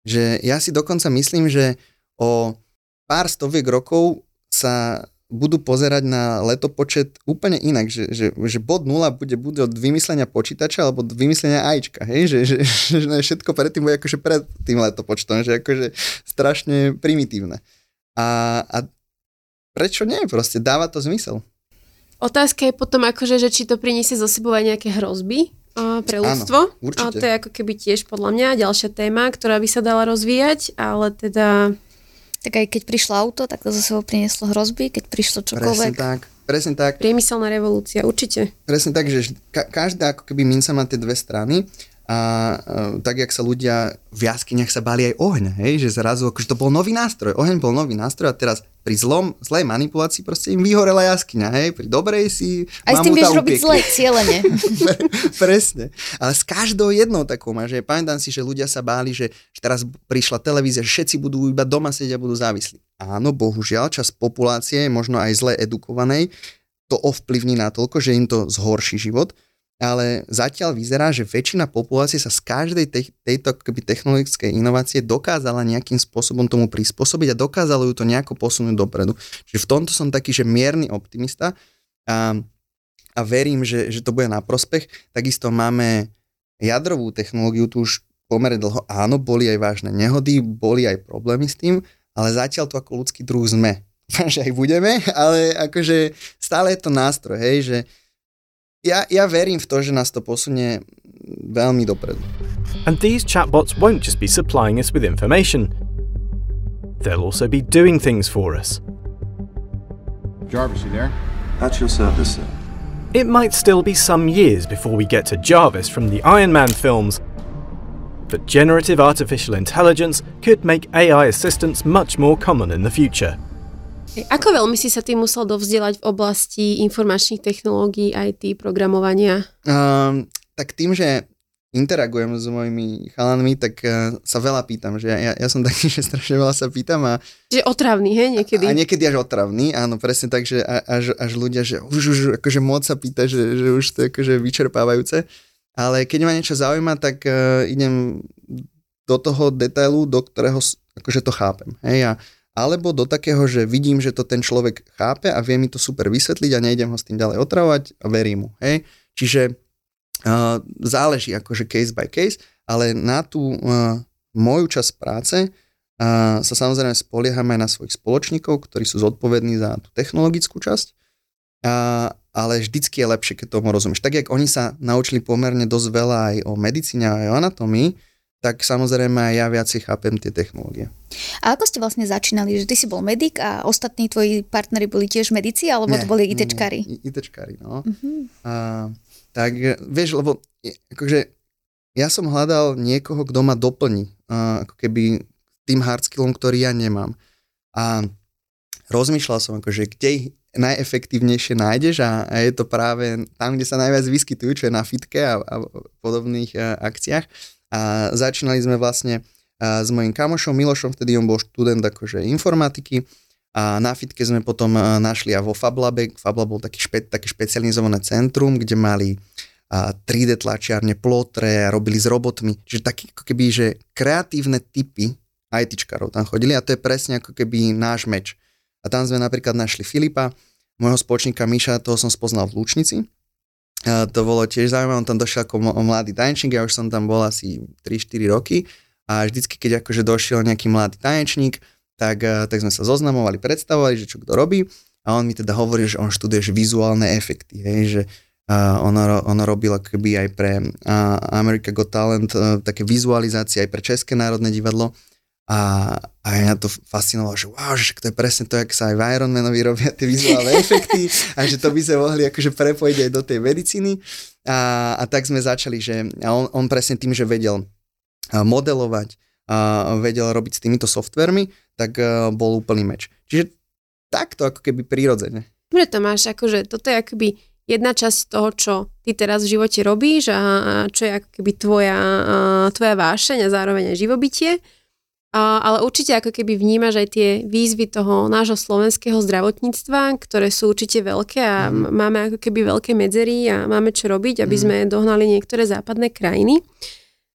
Že ja si dokonca myslím, že o pár stoviek rokov sa budú pozerať na letopočet úplne inak, že, že, že bod 0 bude buď od vymyslenia počítača alebo od vymyslenia ajčka, hej? Že, že, <laughs> že, všetko predtým bude akože pred tým letopočtom, že akože strašne primitívne. A, a prečo nie? Proste dáva to zmysel. Otázka je potom akože, že či to priniesie zo sebou aj nejaké hrozby a pre ľudstvo. Áno, určite. A to je ako keby tiež podľa mňa ďalšia téma, ktorá by sa dala rozvíjať, ale teda tak aj keď prišlo auto, tak to zase prinieslo hrozby, keď prišlo čokoľvek. Presne tak, presne tak. Priemyselná revolúcia, určite. Presne tak, že ka- každá ako keby minca má tie dve strany a uh, tak, jak sa ľudia v jaskyniach sa báli aj ohňa, hej, že zrazu, akože to bol nový nástroj, oheň bol nový nástroj a teraz pri zlom, zlej manipulácii proste im vyhorela jaskyňa, hej, pri dobrej si Aj s tým vieš robiť zle, cieľene. <laughs> Presne, ale s každou jednou takou má, že pamätám si, že ľudia sa báli, že, že teraz prišla televízia, všetci budú iba doma sedieť a budú závislí. Áno, bohužiaľ, čas populácie, možno aj zle edukovanej, to ovplyvní natoľko, že im to zhorší život, ale zatiaľ vyzerá, že väčšina populácie sa z každej te- tejto keby technologickej inovácie dokázala nejakým spôsobom tomu prispôsobiť a dokázalo ju to nejako posunúť dopredu. Čiže v tomto som taký, že mierny optimista a, a verím, že, že to bude na prospech. Takisto máme jadrovú technológiu tu už pomerne dlho. Áno, boli aj vážne nehody, boli aj problémy s tým, ale zatiaľ to ako ľudský druh sme. <laughs> že aj budeme, ale akože stále je to nástroj, hej, že ja, ja verím v to, že nás to posunie veľmi dopredu. And these chatbots won't just be supplying us with information. They'll also be doing things for us. Jarvis, you there? At your service, sir. It might still be some years before we get to Jarvis from the Iron Man films, but generative artificial intelligence could make AI assistants much more common in the future. Ako veľmi si sa ty musel dovzdelať v oblasti informačných technológií, IT, programovania? Um, tak tým, že interagujem s mojimi chalanmi, tak uh, sa veľa pýtam, že ja, ja som taký, <laughs> že strašne veľa sa pýtam a... Že otravný, hej, niekedy? A, a niekedy až otravný, áno, presne tak, že až, až ľudia, že už, už akože moc sa pýta, že, že už to je akože vyčerpávajúce. Ale keď ma niečo zaujíma, tak uh, idem do toho detailu, do ktorého akože to chápem, hej, a alebo do takého, že vidím, že to ten človek chápe a vie mi to super vysvetliť a nejdem ho s tým ďalej otravovať a verím mu, hej. Čiže Uh, záleží akože case by case, ale na tú uh, moju časť práce uh, sa samozrejme spoliehame aj na svojich spoločníkov, ktorí sú zodpovední za tú technologickú časť, uh, ale vždycky je lepšie, keď tomu rozumieš. Tak, jak oni sa naučili pomerne dosť veľa aj o medicíne a aj o anatómii, tak samozrejme aj ja viac chápem tie technológie. A ako ste vlastne začínali? Že ty si bol medic a ostatní tvoji partnery boli tiež medici, alebo Nie, to boli ITčkári? ITčkári, no. Uh-huh. Uh, tak vieš, lebo akože ja som hľadal niekoho, kto ma doplní, uh, ako keby tým hardskillom, ktorý ja nemám. A rozmýšľal som, akože kde ich najefektívnejšie nájdeš a, a je to práve tam, kde sa najviac vyskytujú, čo je na fitke a, a podobných a, akciách. A začínali sme vlastne a, s mojim kamošom Milošom, vtedy on bol študent akože informatiky a na fitke sme potom našli aj vo FabLabe. FabLab bol taký špe, také špecializované centrum, kde mali 3D tlačiarne, plotre, robili s robotmi. Čiže taký ako keby, že kreatívne typy ITčkarov tam chodili a to je presne ako keby náš meč. A tam sme napríklad našli Filipa, môjho spoločníka Miša, toho som spoznal v Lučnici. To bolo tiež zaujímavé, on tam došiel ako mladý tanečník, ja už som tam bol asi 3-4 roky a vždycky, keď akože došiel nejaký mladý tanečník, tak, eh, tak sme sa zoznamovali, predstavovali, že čo kto robí a on mi teda hovorí, že on študuje vizuálne efekty, hej, že uh, ono, ono robilo keby aj pre uh, America Got Talent uh, také vizualizácie aj pre České národné divadlo a, a ja to fascinovalo, že wow, že to je presne to, jak sa aj v Ironmanovi robia tie vizuálne <laughs> efekty a že to by sme mohli akože prepojiť aj do tej medicíny a, a tak sme začali, že a on, on presne tým, že vedel modelovať, a vedel robiť s týmito softvermi, tak uh, bol úplný meč. Čiže takto ako keby prirodzene. Dobre Tomáš, akože toto je akoby jedna časť toho, čo ty teraz v živote robíš a čo je ako keby tvoja, tvoja vášeň a zároveň aj živobytie. A, ale určite ako keby vnímaš aj tie výzvy toho nášho slovenského zdravotníctva, ktoré sú určite veľké a mm. máme ako keby veľké medzery a máme čo robiť, aby mm. sme dohnali niektoré západné krajiny.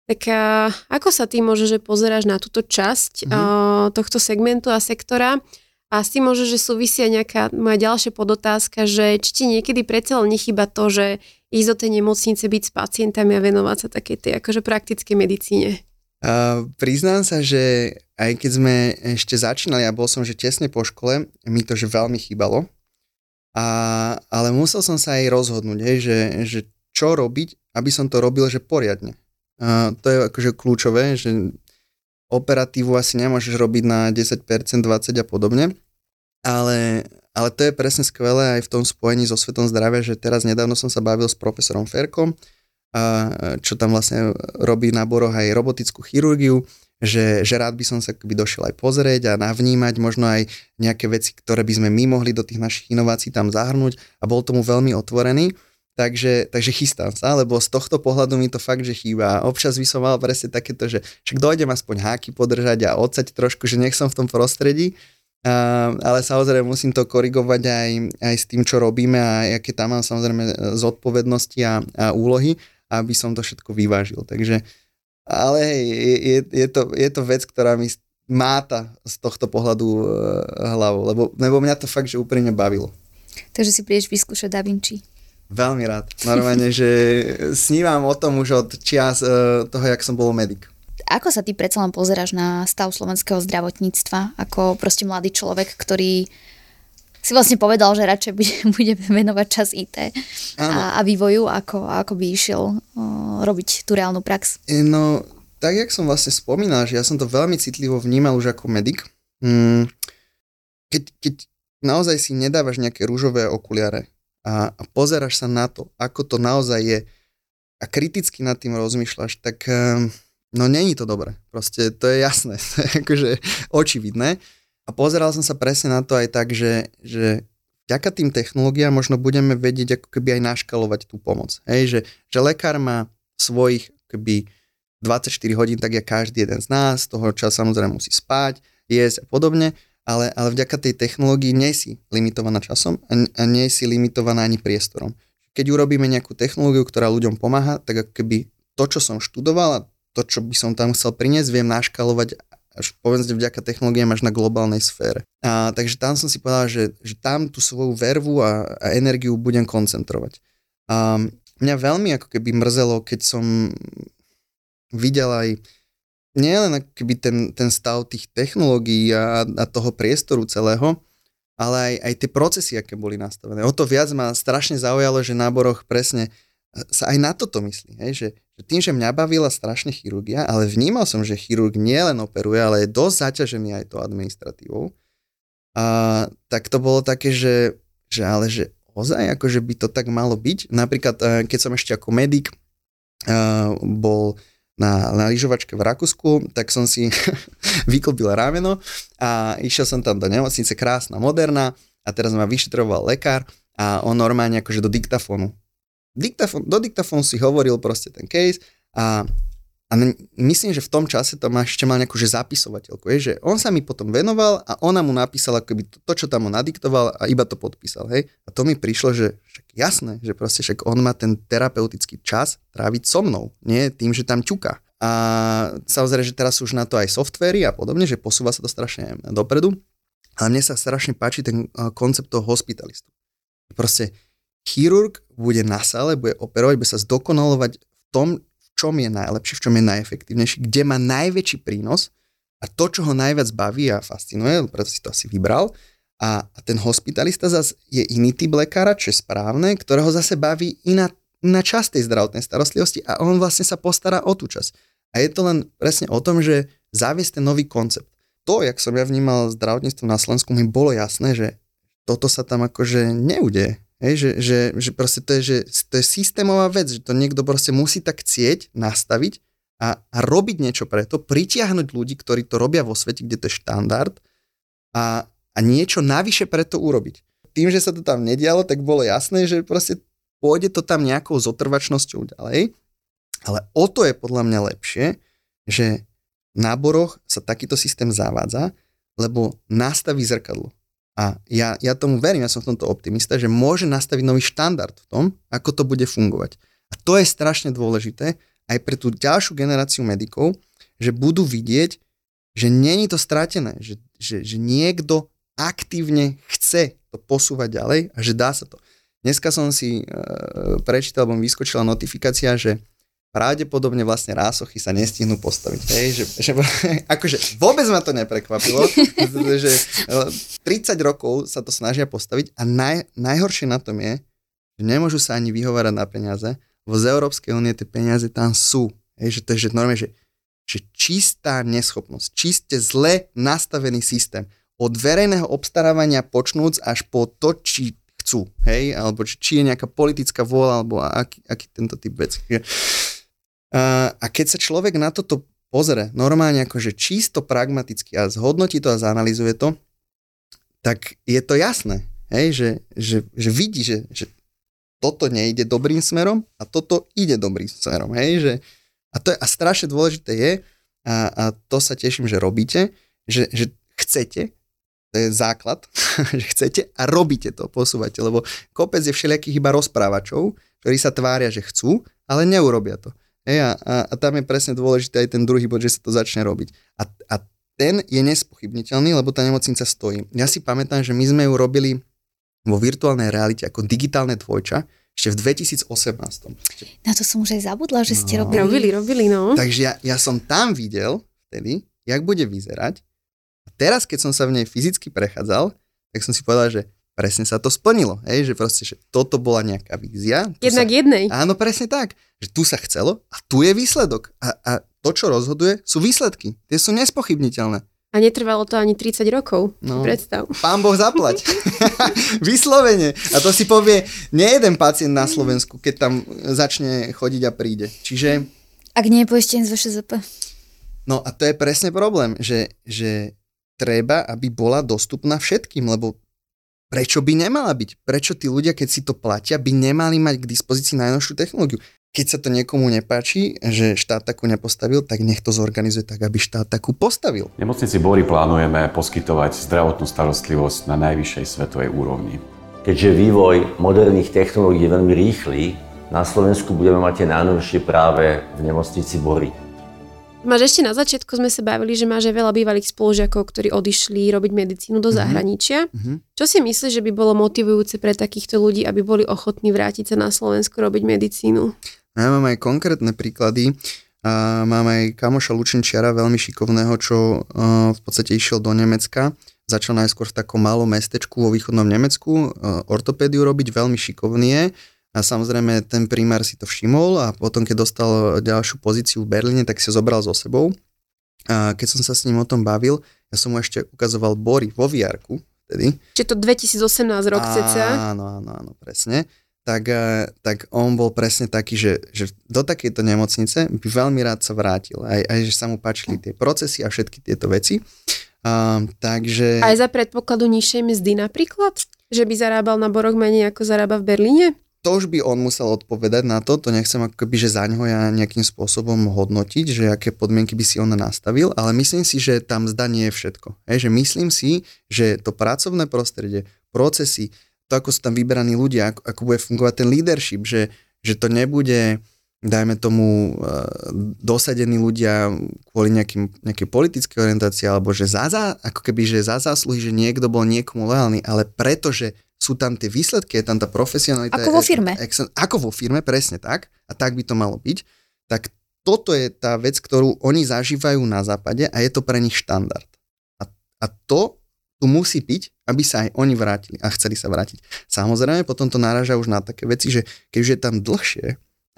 Tak a, ako sa ty môže, že pozeráš na túto časť mm-hmm. a, tohto segmentu a sektora? A s tým môže, že súvisia nejaká moja ďalšia podotázka, že či ti niekedy predsa len nechyba to, že ísť do tej nemocnice, byť s pacientami a venovať sa takej tej akože praktickej medicíne? Uh, priznám sa, že aj keď sme ešte začínali a bol som že tesne po škole, mi to že veľmi chýbalo. A, ale musel som sa aj rozhodnúť, hej, že, že čo robiť, aby som to robil že poriadne. A to je akože kľúčové, že operatívu asi nemôžeš robiť na 10%, 20% a podobne, ale, ale to je presne skvelé aj v tom spojení so Svetom zdravia, že teraz nedávno som sa bavil s profesorom Ferkom, a čo tam vlastne robí na boroch aj robotickú chirurgiu, že, že rád by som sa by došiel aj pozrieť a navnímať možno aj nejaké veci, ktoré by sme my mohli do tých našich inovácií tam zahrnúť a bol tomu veľmi otvorený. Takže, takže chystám sa, lebo z tohto pohľadu mi to fakt, že chýba. Občas by som mal presne takéto, že však dojdem aspoň háky podržať a odsať trošku, že nech som v tom prostredí, uh, ale samozrejme musím to korigovať aj, aj s tým, čo robíme a aké tam mám samozrejme zodpovednosti a, a úlohy, aby som to všetko vyvážil. Takže, ale hej, je, je, to, je to vec, ktorá mi máta z tohto pohľadu uh, hlavou, lebo, lebo mňa to fakt, že úprimne bavilo. Takže si prídeš vyskúšať Da Vinci. Veľmi rád. Normálne, <laughs> že snívam o tom už od čias uh, toho, jak som bol medic. Ako sa ty predsa len pozeráš na stav slovenského zdravotníctva ako proste mladý človek, ktorý si vlastne povedal, že radšej bude, <laughs> venovať čas IT a, a vývoju, ako, ako by išiel uh, robiť tú reálnu prax? E, no, tak jak som vlastne spomínal, že ja som to veľmi citlivo vnímal už ako medic. Mm, keď, keď naozaj si nedávaš nejaké rúžové okuliare a, a pozeráš sa na to, ako to naozaj je a kriticky nad tým rozmýšľaš, tak um, no není to dobré. Proste to je jasné, <laughs> to je akože očividné. A pozeral som sa presne na to aj tak, že, že vďaka tým technológiám možno budeme vedieť ako keby aj naškalovať tú pomoc. Hej, že, že lekár má svojich keby 24 hodín, tak je každý jeden z nás, toho čas samozrejme musí spať, jesť a podobne, ale, ale vďaka tej technológii nie si limitovaná časom a, a nie si limitovaná ani priestorom. Keď urobíme nejakú technológiu, ktorá ľuďom pomáha, tak ako keby to, čo som študoval a to, čo by som tam chcel priniesť, viem naškalovať až povedzme vďaka technológiám až na globálnej sfére. A, takže tam som si povedal, že, že tam tú svoju vervu a, a energiu budem koncentrovať. A mňa veľmi ako keby mrzelo, keď som videl aj nielen keby ten, ten stav tých technológií a, a toho priestoru celého, ale aj, aj tie procesy, aké boli nastavené. O to viac ma strašne zaujalo, že náboroch presne sa aj na toto myslí. Hej? Že, že tým, že mňa bavila strašne chirurgia, ale vnímal som, že chirurg nielen operuje, ale je dosť zaťažený aj to administratívou. A, tak to bolo také, že, že ale že ozaj, akože by to tak malo byť. Napríklad, eh, keď som ešte ako medic uh, bol na, na lyžovačke v Rakúsku, tak som si <laughs> vyklbil rameno a išiel som tam do nemocnice, krásna, moderná a teraz ma vyšetroval lekár a on normálne akože do diktafónu. Diktafón, do diktafónu si hovoril proste ten case a a myslím, že v tom čase to má ešte mal nejakú že zapisovateľku, je, že on sa mi potom venoval a ona mu napísala akoby to, to, čo tam mu nadiktoval a iba to podpísal, hej. A to mi prišlo, že však jasné, že proste však on má ten terapeutický čas tráviť so mnou, nie tým, že tam ťuka. A samozrejme, že teraz už na to aj softvery a podobne, že posúva sa to strašne dopredu. Ale mne sa strašne páči ten koncept toho hospitalistu. Proste chirurg bude na sále, bude operovať, bude sa zdokonalovať v tom, čom je najlepší, v čom je najefektívnejší, kde má najväčší prínos a to, čo ho najviac baví a fascinuje, preto si to asi vybral. A, a ten hospitalista zase je iný typ lekára, čo je správne, ktorého zase baví iná, iná časť tej zdravotnej starostlivosti a on vlastne sa postará o tú časť. A je to len presne o tom, že zaviesť ten nový koncept. To, jak som ja vnímal zdravotníctvo na Slovensku, mi bolo jasné, že toto sa tam akože neudeje. Hej, že, že, že proste to je, že to je systémová vec, že to niekto proste musí tak cieť, nastaviť a, a robiť niečo preto, pritiahnuť ľudí, ktorí to robia vo svete, kde to je štandard a, a niečo navyše preto urobiť. Tým, že sa to tam nedialo, tak bolo jasné, že proste pôjde to tam nejakou zotrvačnosťou ďalej, ale o to je podľa mňa lepšie, že v náboroch sa takýto systém zavádza, lebo nastaví zrkadlo. A ja, ja tomu verím, ja som v tomto optimista, že môže nastaviť nový štandard v tom, ako to bude fungovať. A to je strašne dôležité aj pre tú ďalšiu generáciu medikov, že budú vidieť, že není to stratené, že, že, že niekto aktívne chce to posúvať ďalej a že dá sa to. Dneska som si e, prečítal, alebo vyskočila notifikácia, že pravdepodobne vlastne rásochy sa nestihnú postaviť. Hej, že, že, <laughs> akože vôbec ma to neprekvapilo, <laughs> že 30 rokov sa to snažia postaviť a naj, najhoršie na tom je, že nemôžu sa ani vyhovárať na peniaze, lebo z Európskej únie tie peniaze tam sú. Hej, že to je že normálne, že, že čistá neschopnosť, čiste zle nastavený systém. Od verejného obstarávania počnúc až po to, či chcú, hej, alebo či, či je nejaká politická vôľa, alebo aký, aký tento typ vec. A keď sa človek na toto pozrie normálne akože čisto pragmaticky a zhodnotí to a zanalizuje to, tak je to jasné, hej, že, že, že vidí, že, že toto nejde dobrým smerom a toto ide dobrým smerom. Hej, že, a, to je, a strašne dôležité je, a, a to sa teším, že robíte, že, že chcete, to je základ, <laughs> že chcete a robíte to, posúvate, lebo kopec je všelijakých iba rozprávačov, ktorí sa tvária, že chcú, ale neurobia to. Hej, a, a, a tam je presne dôležité aj ten druhý bod, že sa to začne robiť. A, a ten je nespochybniteľný, lebo tá nemocnica stojí. Ja si pamätám, že my sme ju robili vo virtuálnej realite ako digitálne dvojča ešte v 2018. Na to som už aj zabudla, že ste no. robili. Robili, robili, no. Takže ja, ja som tam videl vtedy, jak bude vyzerať. A teraz, keď som sa v nej fyzicky prechádzal, tak som si povedal, že presne sa to splnilo. Hej, že proste, že toto bola nejaká vízia. Jednak sa, jednej. Áno, presne tak. Že tu sa chcelo a tu je výsledok. A, a to, čo rozhoduje, sú výsledky. Tie sú nespochybniteľné. A netrvalo to ani 30 rokov, no, predstav. Pán Boh zaplať. <laughs> Vyslovene. A to si povie nie jeden pacient na Slovensku, keď tam začne chodiť a príde. Čiže... Ak nie je poistený z VŠZP. No a to je presne problém, že, že treba, aby bola dostupná všetkým, lebo prečo by nemala byť? Prečo tí ľudia, keď si to platia, by nemali mať k dispozícii najnovšiu technológiu? keď sa to niekomu nepáči, že štát takú nepostavil, tak nech to zorganizuje tak, aby štát takú postavil. V nemocnici Bory plánujeme poskytovať zdravotnú starostlivosť na najvyššej svetovej úrovni. Keďže vývoj moderných technológií je veľmi rýchly, na Slovensku budeme mať tie najnovšie práve v nemocnici Bory. Máš ešte na začiatku sme sa bavili, že máš aj veľa bývalých spolužiakov, ktorí odišli robiť medicínu do mm-hmm. zahraničia. Mm-hmm. Čo si myslíš, že by bolo motivujúce pre takýchto ľudí, aby boli ochotní vrátiť sa na Slovensku robiť medicínu? Ja mám aj konkrétne príklady. A mám aj kamoša Lučenčiara, veľmi šikovného, čo v podstate išiel do Nemecka. Začal najskôr v takom malom mestečku vo východnom Nemecku ortopédiu robiť, veľmi šikovný je. A samozrejme ten primár si to všimol a potom, keď dostal ďalšiu pozíciu v Berlíne, tak si ho zobral so sebou. A keď som sa s ním o tom bavil, ja som mu ešte ukazoval Bory vo vr vtedy. Čiže to 2018 rok cca? Áno, áno, áno, presne tak, eh, tak on bol presne taký, že, že do takejto nemocnice by veľmi rád sa vrátil. Aj, aj že sa mu páčili tie procesy a všetky tieto veci. Um, takže... Aj za predpokladu nižšej mzdy napríklad? Že by zarábal na boroch menej ako zarába v Berlíne? To už by on musel odpovedať na to, to nechcem ako keby, že za ňoho ja nejakým spôsobom hodnotiť, že aké podmienky by si on nastavil, ale myslím si, že tam zda nie je všetko. Hej, že myslím si, že to pracovné prostredie, procesy, to, ako sú tam vyberaní ľudia, ako, ako bude fungovať ten leadership, že, že to nebude, dajme tomu, uh, dosadení ľudia kvôli nejakým, nejakej politickej orientácii, alebo že za, za, ako keby, že za zásluhy, že niekto bol niekomu lojálny, ale pretože sú tam tie výsledky, je tam tá profesionalita. Ako vo firme. Ex, ako vo firme, presne tak. A tak by to malo byť. Tak toto je tá vec, ktorú oni zažívajú na západe a je to pre nich štandard. A, a to tu musí byť, aby sa aj oni vrátili a chceli sa vrátiť. Samozrejme, potom to náraža už na také veci, že keď už je tam dlhšie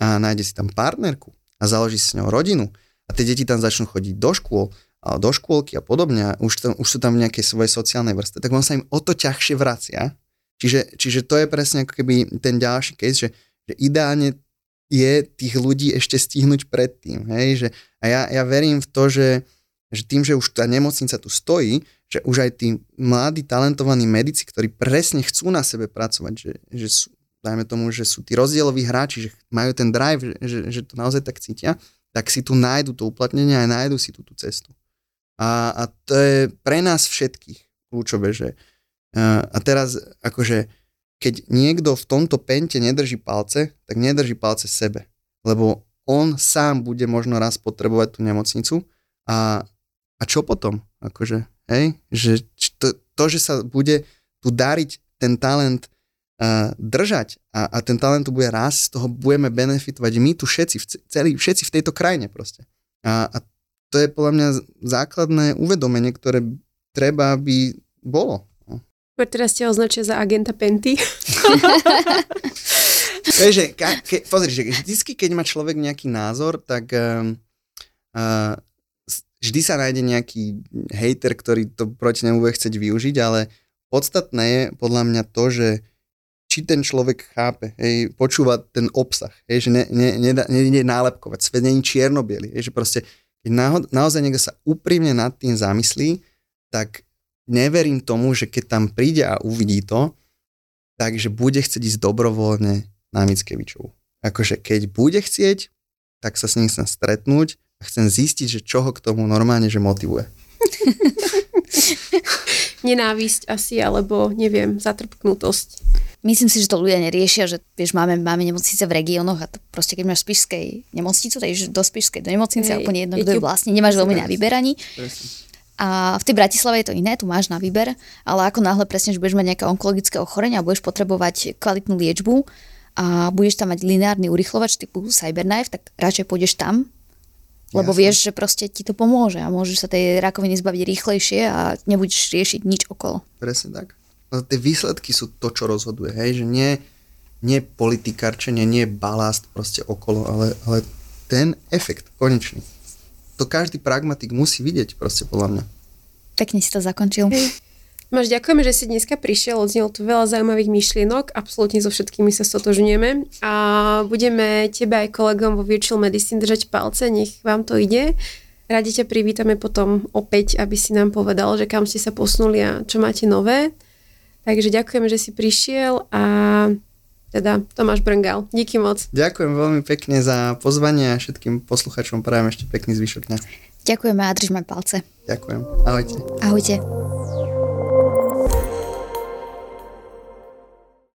a nájde si tam partnerku a založí si s ňou rodinu a tie deti tam začnú chodiť do škôl, a do škôlky a podobne a už, tam, už sú tam v nejakej svojej sociálnej vrste, tak on sa im o to ťažšie vracia. Čiže, čiže to je presne ako keby ten ďalší case, že, že ideálne je tých ľudí ešte stihnúť predtým. Hej? Že, a ja, ja verím v to, že, že tým, že už tá nemocnica tu stojí, že už aj tí mladí, talentovaní medici, ktorí presne chcú na sebe pracovať, že, že sú, dajme tomu, že sú tí rozdieloví hráči, že majú ten drive, že, že to naozaj tak cítia, tak si tu nájdu to uplatnenie a nájdu si tú, tú cestu. A, a to je pre nás všetkých kľúčové, že a teraz akože keď niekto v tomto pente nedrží palce, tak nedrží palce sebe, lebo on sám bude možno raz potrebovať tú nemocnicu a, a čo potom? Akože Hej? Že to, to, že sa bude tu dariť ten talent uh, držať a, a ten talent tu bude rásť, z toho budeme benefitovať my tu všetci, celý, všetci v tejto krajine proste. A, a to je podľa mňa základné uvedomenie, ktoré treba, aby bolo. Teraz ťa označia za agenta Penty. <laughs> že, ke, pozri, že vždycky, keď má človek nejaký názor, tak uh, vždy sa nájde nejaký hater, ktorý to proti nemu bude chcieť využiť, ale podstatné je podľa mňa to, že či ten človek chápe, hej, počúva ten obsah, hej, že ne, ne, ne, ne, ne nálepkovať, svet není čierno hej, že proste, keď naho, naozaj niekto sa úprimne nad tým zamyslí, tak neverím tomu, že keď tam príde a uvidí to, takže bude chcieť ísť dobrovoľne na Mickevičovu. Akože keď bude chcieť, tak sa s ním chcem stretnúť a chcem zistiť, že čo ho k tomu normálne že motivuje. <laughs> Nenávisť asi, alebo neviem, zatrpknutosť. Myslím si, že to ľudia neriešia, že vieš, máme, máme nemocnice v regiónoch a to proste keď máš spišskej nemocnicu, tak do spišskej do nemocnice, Hej, úplne jedno, kto je vlastne, nemáš veľmi na vyberaní. A v tej Bratislave je to iné, tu máš na výber, ale ako náhle presne, že budeš mať nejaké onkologické ochorenie a budeš potrebovať kvalitnú liečbu a budeš tam mať lineárny urychlovač typu Cyberknife, tak radšej pôjdeš tam, lebo Jasne. vieš, že proste ti to pomôže a môžeš sa tej rakoviny zbaviť rýchlejšie a nebudeš riešiť nič okolo. Presne tak. No, tie výsledky sú to, čo rozhoduje, hej, že nie, nie politikárčenie, nie balast proste okolo, ale, ale ten efekt konečný. To každý pragmatik musí vidieť proste podľa mňa. Pekne si to zakončil. Máš, ďakujeme, že si dneska prišiel, odznel tu veľa zaujímavých myšlienok, absolútne so všetkými sa stotožňujeme a budeme tebe aj kolegom vo Virtual Medicine držať palce, nech vám to ide. Radi ťa privítame potom opäť, aby si nám povedal, že kam ste sa posunuli a čo máte nové. Takže ďakujeme, že si prišiel a teda Tomáš Brngal. Díky moc. Ďakujem veľmi pekne za pozvanie a všetkým posluchačom prajem ešte pekný zvyšok dňa. Ďakujeme a držíme palce. Ďakujem. Ahojte. Ahojte.